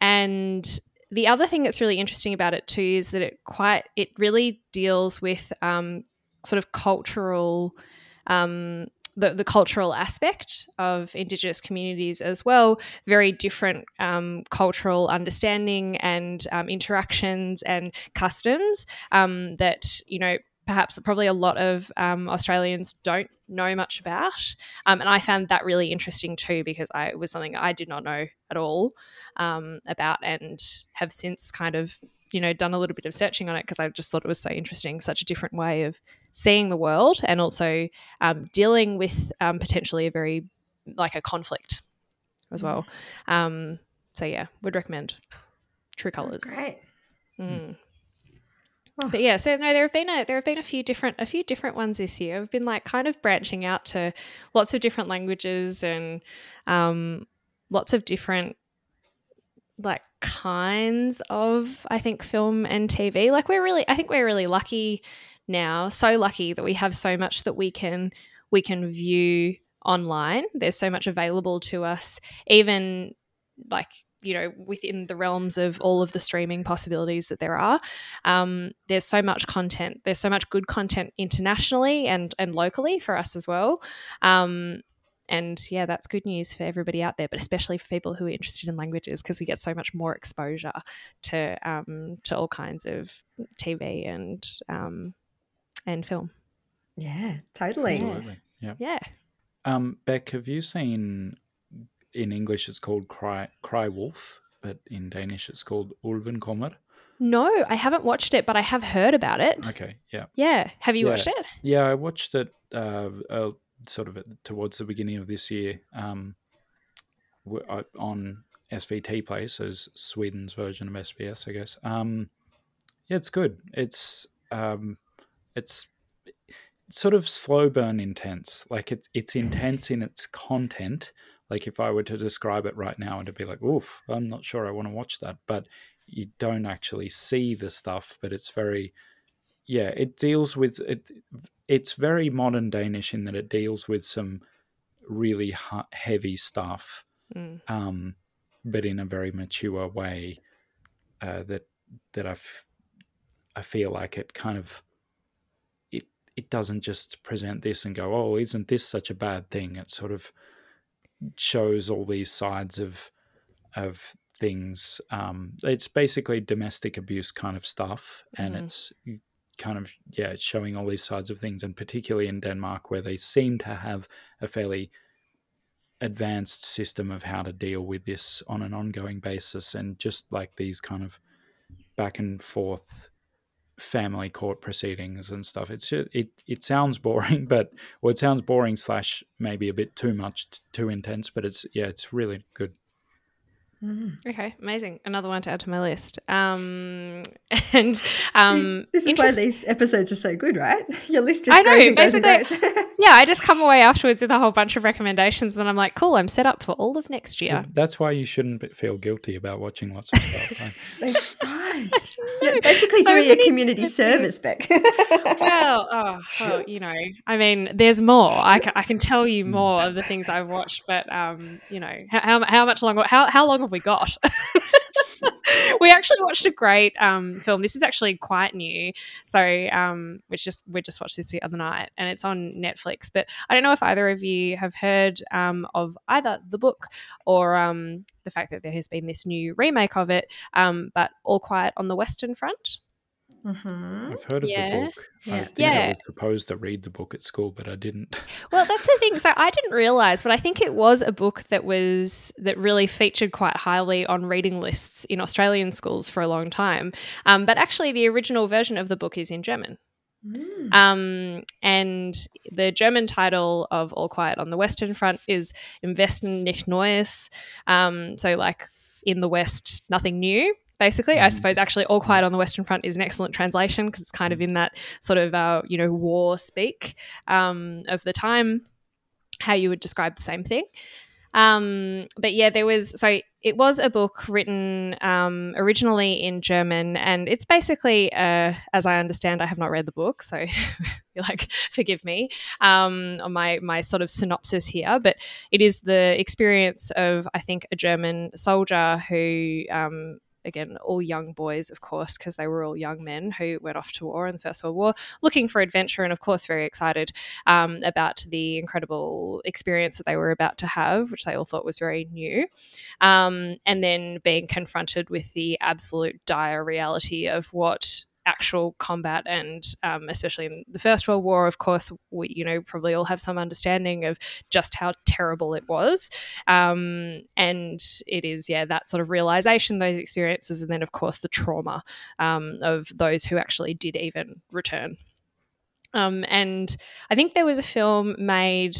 and the other thing that's really interesting about it too is that it quite it really deals with um, sort of cultural um, the, the cultural aspect of Indigenous communities as well. Very different um, cultural understanding and um, interactions and customs um, that, you know, perhaps probably a lot of um, Australians don't know much about. Um, and I found that really interesting too because I, it was something I did not know at all um, about and have since kind of, you know, done a little bit of searching on it because I just thought it was so interesting, such a different way of seeing the world and also um, dealing with um, potentially a very, like a conflict as well. Um, so yeah, would recommend True Colors. Oh, great. Mm. Oh. But yeah, so no, there have been a there have been a few different a few different ones this year. I've been like kind of branching out to lots of different languages and um, lots of different like kinds of I think film and TV. Like we're really I think we're really lucky now, so lucky that we have so much that we can we can view online. There's so much available to us, even like you know within the realms of all of the streaming possibilities that there are. Um, there's so much content there's so much good content internationally and and locally for us as well. Um, and yeah that's good news for everybody out there but especially for people who are interested in languages because we get so much more exposure to um, to all kinds of tv and um, and film. Yeah totally. Absolutely. Yeah. Yeah. Um, Beck, have you seen in English it's called Cry Cry Wolf, but in Danish it's called Ulven kommer. No, I haven't watched it, but I have heard about it. Okay, yeah, yeah. Have you yeah. watched it? Yeah, I watched it uh, uh, sort of towards the beginning of this year um, on SVT Play, so it's Sweden's version of SBS, I guess. Um, yeah, it's good. It's um, it's sort of slow burn intense. Like it's it's intense in its content, like if I were to describe it right now, it'd be like, oof, I'm not sure I want to watch that. But you don't actually see the stuff, but it's very, yeah, it deals with it. It's very modern Danish in that it deals with some really heavy stuff, mm. um, but in a very mature way. Uh, that that I, f- I feel like it kind of it it doesn't just present this and go, oh, isn't this such a bad thing? It sort of shows all these sides of of things. Um, it's basically domestic abuse kind of stuff, and mm-hmm. it's kind of yeah, it's showing all these sides of things, and particularly in Denmark, where they seem to have a fairly advanced system of how to deal with this on an ongoing basis, and just like these kind of back and forth family court proceedings and stuff. It's it it sounds boring, but well, it sounds boring slash maybe a bit too much, too intense. But it's yeah, it's really good. Mm. Okay, amazing. Another one to add to my list. Um, and um, this is why these episodes are so good, right? Your list just I know, grows and grows and grows. yeah, I just come away afterwards with a whole bunch of recommendations, and I'm like, cool, I'm set up for all of next year. So that's why you shouldn't feel guilty about watching lots of stuff. Right? that's right. You're basically so doing a community service, Beck. well, oh, well, you know, I mean, there's more. I can, I can tell you hmm. more of the things I've watched, but um, you know, how, how much longer? How how long have we got? we actually watched a great um, film. This is actually quite new, so um, we just we just watched this the other night, and it's on Netflix. But I don't know if either of you have heard um, of either the book or um, the fact that there has been this new remake of it. Um, but All Quiet on the Western Front. Mm-hmm. I've heard of Yeah. the book. I Yeah. think Yeah. I was supposed to read the book at school, but I didn't. Well, that's the thing. So I didn't realize, but I think it was a book that was that really featured quite highly on reading lists in Australian schools for a long time. Um, but actually, the original version of the book is in German. Mm. Um, and the German title of All Quiet on the Western Front is Im Westen nichts Neues. Um, so, like in the West, nothing new. Basically, I Mhm. suppose actually All Quiet on the Western Front is an excellent translation because it's kind of in that sort of uh, you know war speak um, of the time, how you would describe the same thing. Um, but yeah, there was so it was a book written um, originally in German, and it's basically, uh, as I understand, I have not read the book, so you're like, forgive me um, on my my sort of synopsis here. But it is the experience of I think a German soldier who. Again, all young boys, of course, because they were all young men who went off to war in the First World War, looking for adventure and, of course, very excited um, about the incredible experience that they were about to have, which they all thought was very new. Um, and then being confronted with the absolute dire reality of what actual combat and um, especially in the first world war of course we you know probably all have some understanding of just how terrible it was um, and it is yeah that sort of realization those experiences and then of course the trauma um, of those who actually did even return um, and I think there was a film made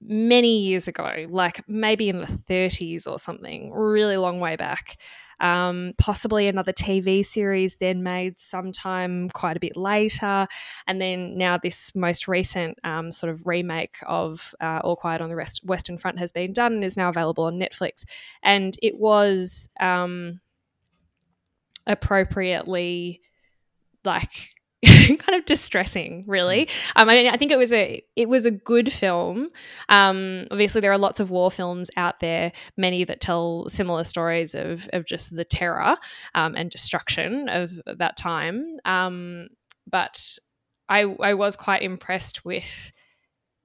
many years ago, like maybe in the 30s or something, really long way back. Um, possibly another TV series then made sometime quite a bit later. And then now, this most recent um, sort of remake of uh, All Quiet on the Rest- Western Front has been done and is now available on Netflix. And it was um, appropriately like kind of distressing really. Um, i mean i think it was a it was a good film. Um, obviously there are lots of war films out there many that tell similar stories of of just the terror um, and destruction of that time. Um, but i i was quite impressed with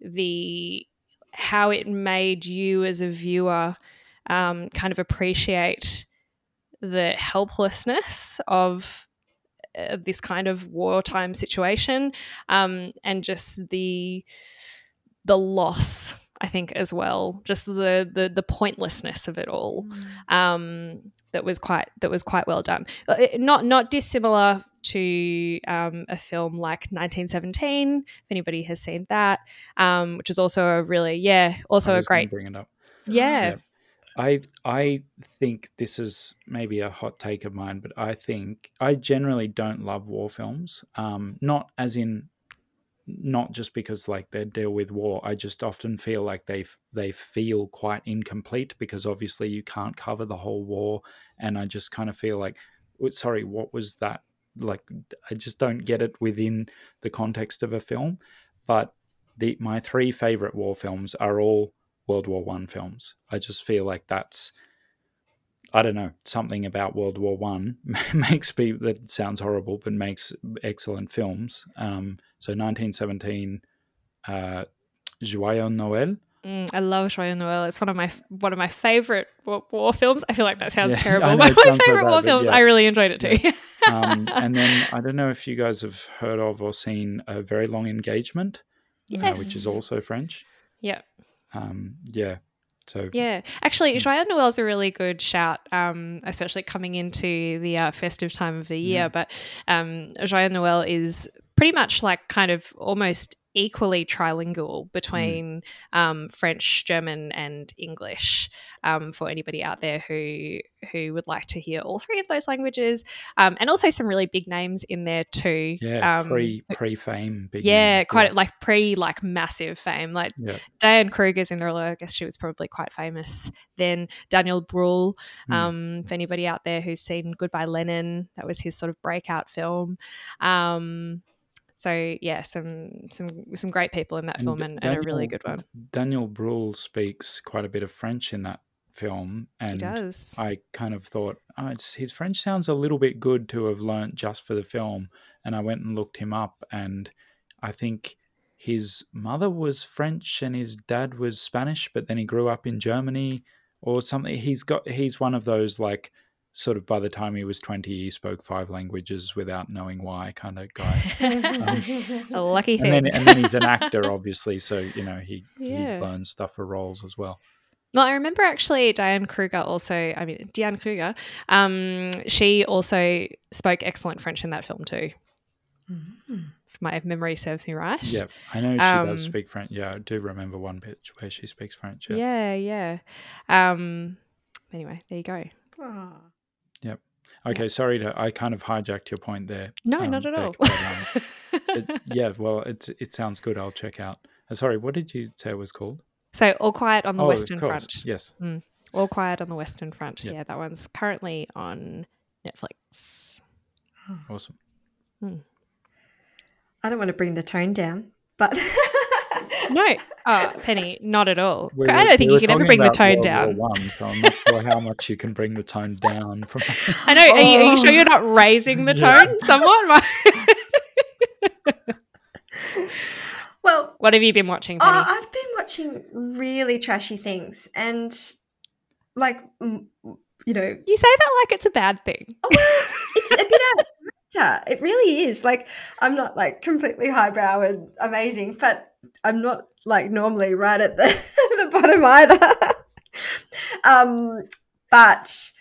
the how it made you as a viewer um, kind of appreciate the helplessness of uh, this kind of wartime situation um, and just the the loss I think as well just the the the pointlessness of it all um, that was quite that was quite well done Uh, not not dissimilar to um, a film like 1917 if anybody has seen that um, which is also a really yeah also a great bring it up. yeah Yeah. I I think this is maybe a hot take of mine, but I think I generally don't love war films. Um, not as in not just because like they deal with war. I just often feel like they they feel quite incomplete because obviously you can't cover the whole war, and I just kind of feel like, "Oh, sorry, what was that? Like I just don't get it within the context of a film. But the my three favorite war films are all World War One films. I just feel like that's I don't know something about World War One makes me that sounds horrible, but makes excellent films. Um, so 1917, uh, Joyeux Noël. Mm, I love Joyeux Noël. It's one of my one of my favorite war, war films. I feel like that sounds Yeah, terrible. Know One of my favorite bad, war films. yeah. I really enjoyed it too. Um, and then I don't know if you guys have heard of or seen a very long engagement, uh, which is also French. yeah, Um, yeah. So yeah. Actually, Mm. Joyeux Noël is a really good shout, um, especially coming into the uh, festive time of the year. But um, Joyeux Noël is pretty much like kind of almost equally trilingual between um, French, German, and English. Um, for anybody out there who who would like to hear all three of those languages, um, and also some really big names in there too. yeah, um, pre pre fame. yeah, quite like pre like massive fame. Like Yeah. Diane Kruger's in there, although I guess she was probably quite famous then. Daniel Brühl, Mm. um, for anybody out there who's seen Goodbye Lenin, that was his sort of breakout film. Um, so yeah, some some some great people in that film, and, and a really good one. Daniel Brühl speaks quite a bit of French in that film, and does. I kind of thought, oh, it's, his French sounds a little bit good to have learnt just for the film. And I went and looked him up, and I think his mother was French and his dad was Spanish, but then he grew up in Germany or something. He's got he's one of those like sort of by the time he was 20 he spoke five languages without knowing why kind of guy um, a lucky thing and then, and then he's an actor obviously so you know he, Yeah. he learns stuff for roles as well Well, I remember actually Diane Kruger also, I mean, Diane Kruger, um, she also spoke excellent French in that film too, Mm. if my memory serves me right. yeah i know she Um, does speak french yeah i do remember one bit where she speaks french yeah, Yeah, yeah. Um, anyway, there you go. Aw. okay sorry to i kind of hijacked your point there No, um, not at all. But, um, it- yeah well it's it sounds good i'll check out uh, sorry what did you say it was called so, All Quiet on the oh Western Front. yes All Quiet on the Western Front. Yeah. Yeah, that one's currently on Netflix. awesome I don't want to bring the tone down, but No, oh, Penny, not at all. We I don't think we you can ever talking bring the about tone World down. War One, so I'm not sure how much you can bring the tone down from. I know. Are you, are you sure Oh. you're not raising the Yeah. tone somewhat? well, what have you been watching, oh, Penny? oh, I've been watching really trashy things, and like you know, you say that like it's a bad thing. oh, it's a bit out of character. It really is. Like I'm not like completely highbrow and amazing, but I'm not like normally right at the the bottom either. um, but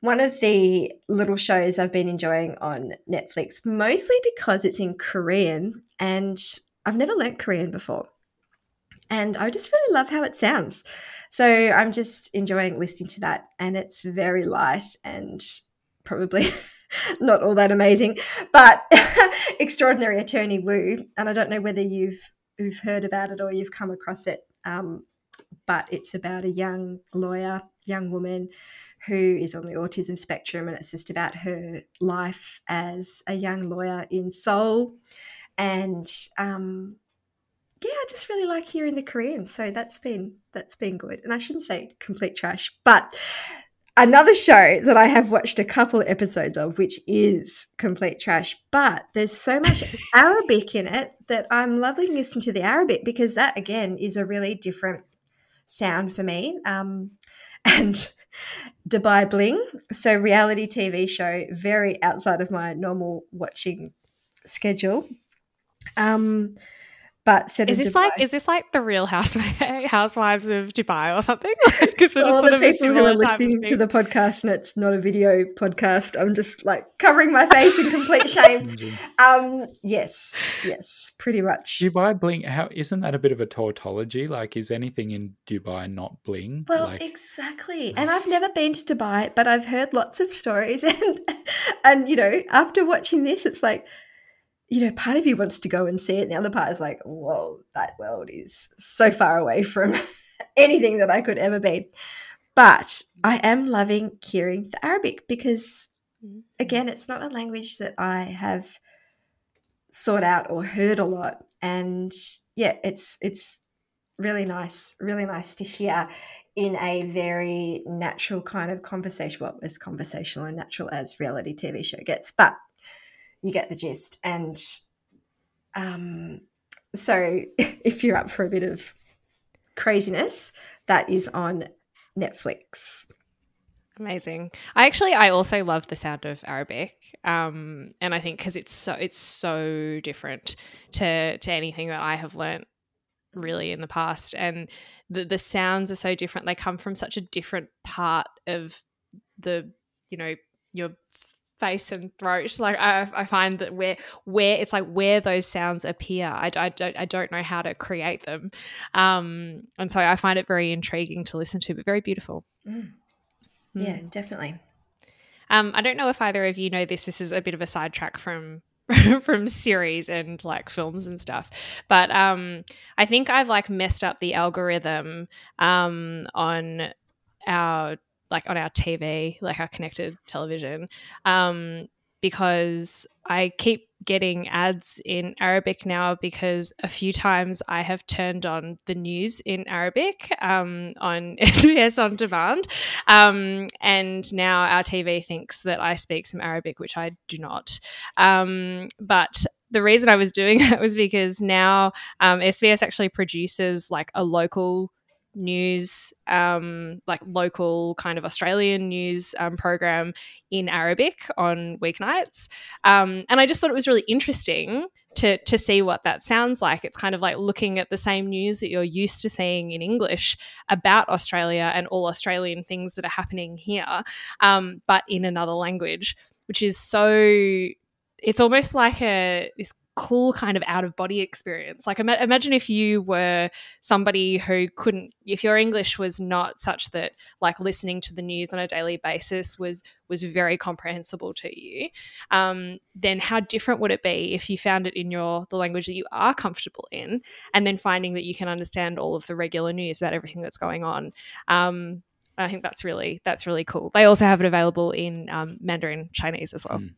one of the little shows I've been enjoying on Netflix, mostly because it's in Korean and I've never learnt Korean before. And I just really love how it sounds. So I'm just enjoying listening to that. And it's very light and probably not all that amazing, but Extraordinary Attorney Woo. And I don't know whether you've, you've heard about it or you've come across it. Um, but it's about a young lawyer, young woman who is on the autism spectrum, and it's just about her life as a young lawyer in Seoul. And um, yeah, I just really like hearing the Korean, so that's been that's been good. And I shouldn't say complete trash, but another show that I have watched a couple episodes of, which is complete trash, but there's so much Arabic in it that I'm loving listening to the Arabic because that again is a really different sound for me. Um, and Dubai Bling, so reality TV show, very outside of my normal watching schedule. Um, but set Is this Dubai. like is this like the Real House Housewives of Dubai or something? Because For all the people who are listening to the podcast and it's not a video podcast, I'm just like covering my face in complete shame. Um, yes, yes, pretty much. Dubai bling. How isn't that a bit of a tautology? Like, is anything in Dubai not bling? Well, like, exactly. And I've never been to Dubai, but I've heard lots of stories and and you know, after watching this, it's like you know, part of you wants to go and see it, and the other part is like, whoa, that world is so far away from anything that I could ever be. But I am loving hearing the Arabic because, mm-hmm. again, it's not a language that I have sought out or heard a lot, and yeah, it's it's really nice, really nice to hear in a very natural kind of conversation. Well, as conversational and natural as reality TV show gets, but you get the gist. And um, so, if you're up for a bit of craziness, that is on Netflix. Amazing. I actually I also love the sound of Arabic, um, and I think because it's so it's so different to to anything that I have learnt really in the past, and the the sounds are so different. They come from such a different part of the you know your face and throat. Like I, I find that where where it's like where those sounds appear, I, I don't I don't know how to create them, um, and so I find it very intriguing to listen to, but very beautiful. Mm. Yeah, Mm. definitely. Um, I don't know if either of you know this. This is a bit of a sidetrack from from series and like films and stuff, but um, I think I've like messed up the algorithm um, on our like on our TV, like our connected television. Um, because I keep getting ads in Arabic now because a few times I have turned on the news in Arabic um, on SBS On Demand. Um, and now our TV thinks that I speak some Arabic, which I do not. Um, but the reason I was doing that was because now um, SBS actually produces like a local news, um, like local kind of Australian news um, program in Arabic on weeknights. Um, and I just thought it was really interesting to to see what that sounds like. It's kind of like looking at the same news that you're used to seeing in English about Australia and all Australian things that are happening here, um, but in another language, which is so. It's almost like a this cool kind of out of body experience. Like Im- imagine if you were somebody who couldn't if your English was not such that like listening to the news on a daily basis was was very comprehensible to you. Um, then how different would it be if you found it in your the language that you are comfortable in and then finding that you can understand all of the regular news about everything that's going on. Um, I think that's really that's really cool. They also have it available in um, Mandarin Chinese as well. Mm.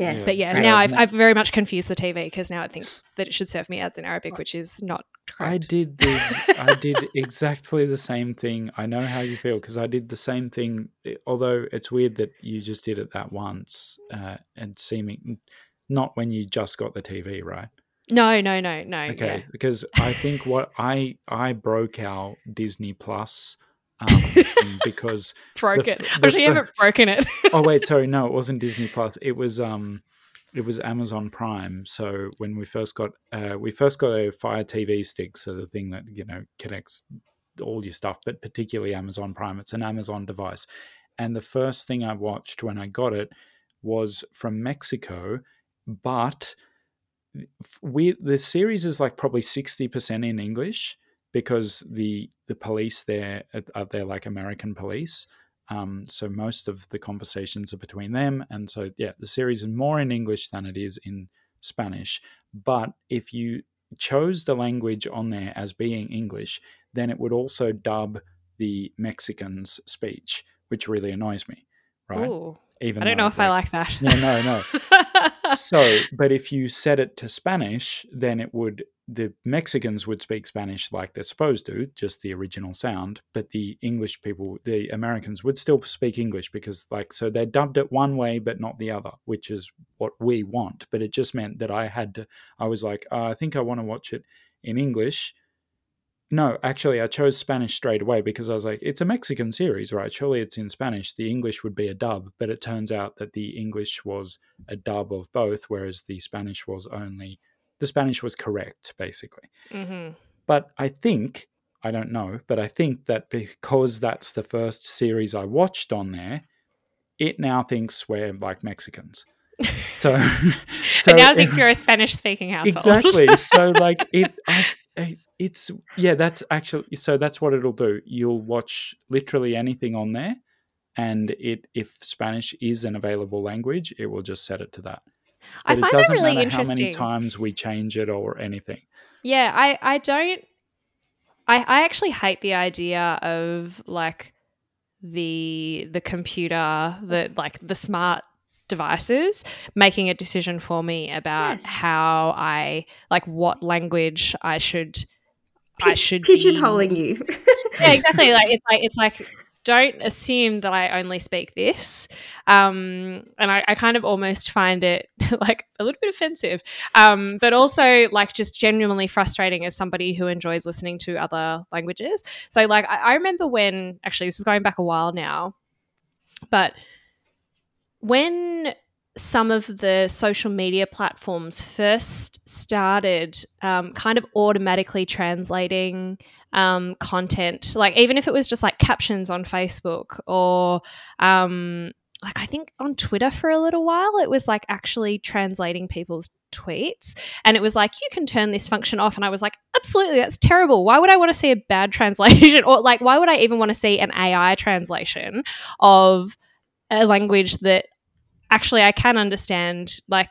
Yeah. But yeah, now I've, I've very much confused the TV because now it thinks that it should serve me ads in Arabic, which is not correct. I did the, I did exactly the same thing. I know how you feel because I did the same thing. Although it's weird that you just did it that once uh, and seeming not when you just got the TV, right? No, no, no, no. Okay, yeah. because I think what I I broke our Disney Plus um, because broke the, it. The, Actually, you haven't broken it. oh wait, sorry, no, it wasn't Disney Plus. It was um, it was Amazon Prime. So when we first got uh, we first got a Fire TV stick, so the thing that you know connects all your stuff, but particularly Amazon Prime. It's an Amazon device, and the first thing I watched when I got it was from Mexico, but we the series is like probably 60% in English because the the police there are they're like American police. Um, so most of the conversations are between them, and so yeah, the series is more in English than it is in Spanish. But if you chose the language on there as being English, then it would also dub the Mexicans' speech, which really annoys me. Right? Ooh, Even I don't know if I like that. Yeah, no, no. so, but if you set it to Spanish, then it would the Mexicans would speak Spanish like they're supposed to, just the original sound, but the English people, the Americans would still speak English because, like, so they dubbed it one way but not the other, which is what we want. But it just meant that I had to, I was like, uh, I think I want to watch it in English. No, actually, I chose Spanish straight away because I was like, it's a Mexican series, right? Surely it's in Spanish. The English would be a dub, but it turns out that the English was a dub of both, whereas the Spanish was only the Spanish was correct, basically. Mm-hmm. But I think, I don't know, but I think that because that's the first series I watched on there, it now thinks we're like Mexicans. So, so it now thinks you're a Spanish speaking household. Exactly. So, like, it, I, it's, yeah, that's actually, so that's what it'll do. You'll watch literally anything on there. And it, if Spanish is an available language, it will just set it to that. But I find that really interesting. How many times we change it or anything? Yeah, I I don't. I I actually hate the idea of like the the computer the like the smart devices making a decision for me about yes. how I like what language I should P- I should pigeonholing be... you. yeah, exactly. Like it's like it's like don't assume that I only speak this. Um, and I, I, kind of almost find it like a little bit offensive, um, but also like just genuinely frustrating as somebody who enjoys listening to other languages. So, like, I, I remember when actually, this is going back a while now, but when some of the social media platforms first started um, kind of automatically translating um, content, like even if it was just like captions on Facebook or um, like I think on Twitter for a little while, it was like actually translating people's tweets. And it was like, you can turn this function off. And I was like, absolutely, that's terrible. Why would I want to see a bad translation? or like, why would I even want to see an AI translation of a language that actually I can understand? Like,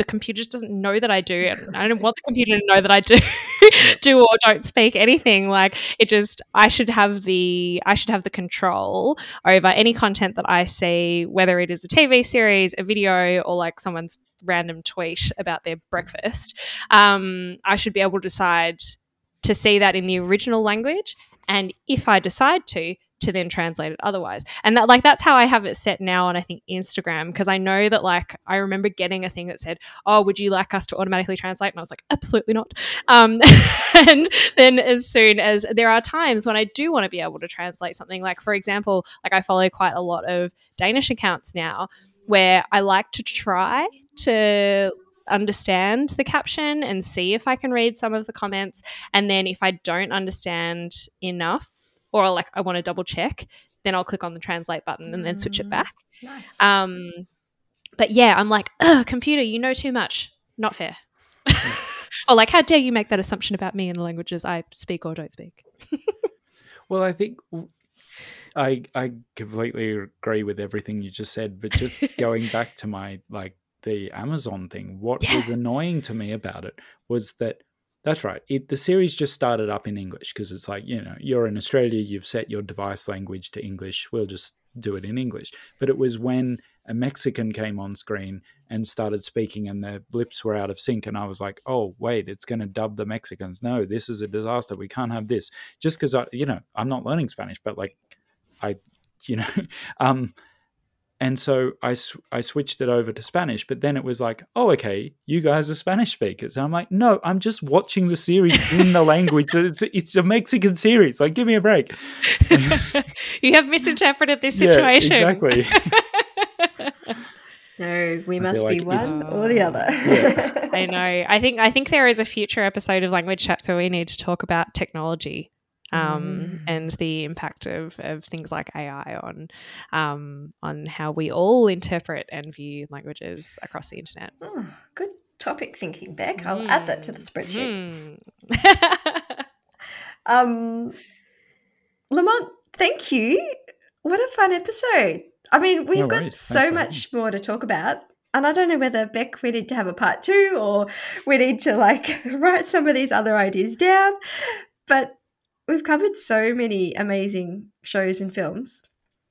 the computer just doesn't know that I do. I don't want the computer to know that I do do or don't speak anything. Like it just I should have the I should have the control over any content that I see, whether it is a TV series, a video, or like someone's random tweet about their breakfast. Um, I should be able to decide to see that in the original language and if I decide to, to then translate it otherwise. And that like that's how I have it set now on I think Instagram because I know that like I remember getting a thing that said, "Oh, would you like us to automatically translate?" And I was like, "Absolutely not." Um, and then as soon as there are times when I do want to be able to translate something, like for example, like I follow quite a lot of Danish accounts now where I like to try to understand the caption and see if I can read some of the comments. And then if I don't understand enough or like I want to double check, then I'll click on the translate button and then switch it mm, back. Nice. Um, but yeah, I'm like, computer, you know too much. Not fair. or like, how dare you make that assumption about me in the languages I speak or don't speak? well, I think I I completely agree with everything you just said, but just going back to my like the Amazon thing, what yeah. was annoying to me about it was that that's right. It, the series just started up in English because it's like, you know, you're in Australia, you've set your device language to English, we'll just do it in English. But it was when a Mexican came on screen and started speaking and their lips were out of sync. And I was like, oh, wait, it's going to dub the Mexicans. No, this is a disaster. We can't have this. Just because, I, you know, I'm not learning Spanish, but like, I, you know, um, and so I, sw- I switched it over to Spanish, but then it was like, oh, okay, you guys are Spanish speakers. And I'm like, no, I'm just watching the series in the language. It's, it's a Mexican series. Like, give me a break. you have misinterpreted this situation. Yeah, exactly. no, we must be one or the oh. other. Yeah. I know. I think I think there is a future episode of Language Chat where we need to talk about technology um, mm. and the impact of, of things like AI on um, on how we all interpret and view languages across the internet. Oh, good topic thinking, Beck. I'll mm. add that to the spreadsheet. Mm. um, Lamont, thank you. What a fun episode. I mean, we've no got so much more to talk about. And I don't know whether Beck we need to have a part two or we need to like write some of these other ideas down. But We've covered so many amazing shows and films.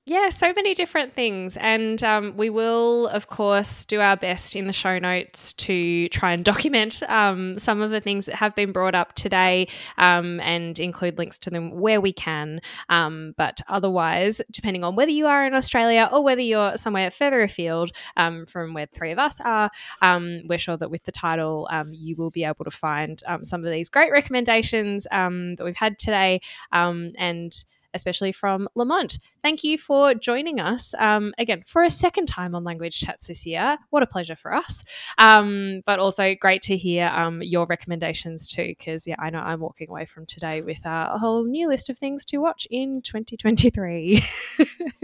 Yeah, so many different things. And um, we will, of course, do our best in the show notes to try and document um, some of the things that have been brought up today um, and include links to them where we can. Um, but otherwise, depending on whether you are in Australia or whether you're somewhere further afield um, from where three of us are, um, we're sure that with the title, you will be able to find some of these great recommendations that we've had today. and especially from Lamont. Thank you for joining us um, again for a second time on Language Chats this year. What a pleasure for us. Um, but also great to hear um, your recommendations too, because yeah, I know I'm walking away from today with a whole new list of things to watch in 2023.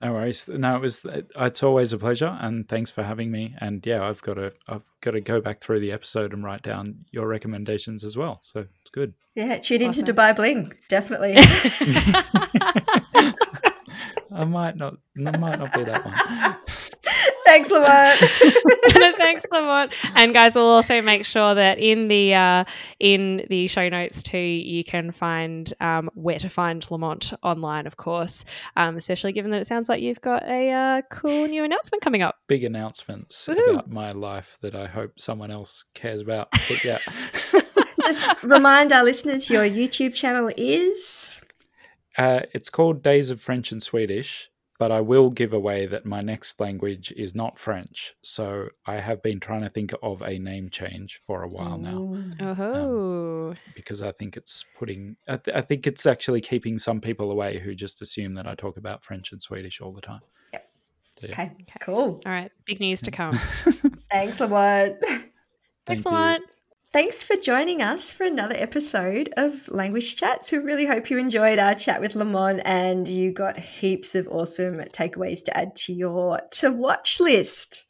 no worries. No, it was. It's always a pleasure, and thanks for having me. And yeah, I've got to. I've got to go back through the episode and write down your recommendations as well. So it's good. Yeah, tune awesome. into Dubai Bling, definitely. I might not. I might not be that one. Thanks, Lamont. Thanks, Lamont. And guys, we'll also make sure that in the uh, in the show notes too, you can find um, where to find Lamont online, of course. Um, especially given that it sounds like you've got a uh, cool new announcement coming up. Big announcements Woo-hoo. about my life that I hope someone else cares about. But yeah. Just remind our listeners your YouTube channel is. Uh, it's called Days of French and Swedish but I will give away that my next language is not French. So I have been trying to think of a name change for a while now. Oh. Um, because I think it's putting, I, th- I, think it's actually keeping some people away who just assume that I talk about French and Swedish all the time. Yep. So, yeah. okay. Cool. All right. Big news to come. Thanks, Lamont. Thanks, Lamont. Thanks for joining us for another episode of Language Chats. We really hope you enjoyed our chat with Lamont and you got heaps of awesome takeaways to add to your to watch list.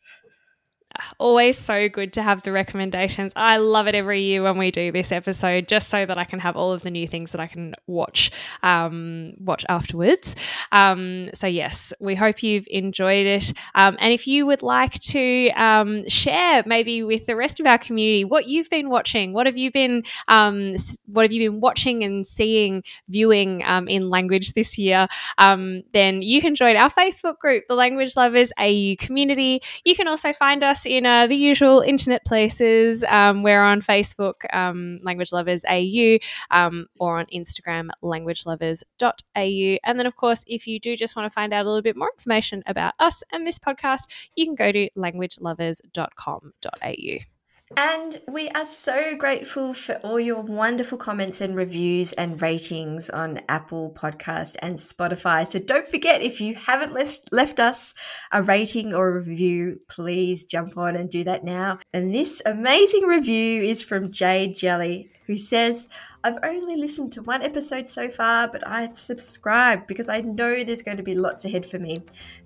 Always so good to have the recommendations. I love it every year when we do this episode, just so that I can have all of the new things that I can watch um, watch afterwards. Um, so yes, we hope you've enjoyed it. Um, and if you would like to um, share, maybe with the rest of our community, what you've been watching, what have you been um, what have you been watching and seeing, viewing um, in language this year, then you can join our Facebook group, the Language Lovers AU Community. You can also find us in uh, the usual internet places. Um, we're on Facebook, um, Language Lovers AU, um, or on Instagram, languagelovers.au. And then, of course, if you do just want to find out a little bit more information about us and this podcast, you can go to languagelovers.com.au. And we are so grateful for all your wonderful comments and reviews and ratings on Apple Podcast and Spotify. So don't forget, if you haven't left, left us a rating or a review, please jump on and do that now. And this amazing review is from Jade Jelly, who says, I've only listened to one episode so far, but I've subscribed because I know there's going to be lots ahead for me.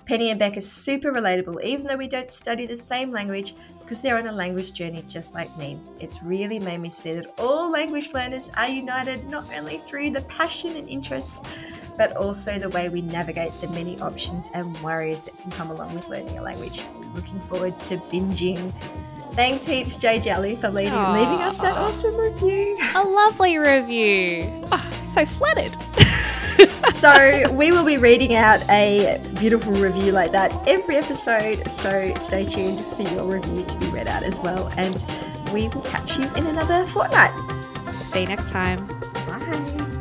Penny and Beck is super relatable, even though we don't study the same language, because they're on a language journey just like me. It's really made me see that all language learners are united not only through the passion and interest, but also the way we navigate the many options and worries that can come along with learning a language. Looking forward to binging Thanks heaps, Jay Jelly, for leaving, leaving us that awesome review. A lovely review. Oh, so flattered. so, we will be reading out a beautiful review like that every episode. So, stay tuned for your review to be read out as well. And we will catch you in another fortnight. See you next time. Bye.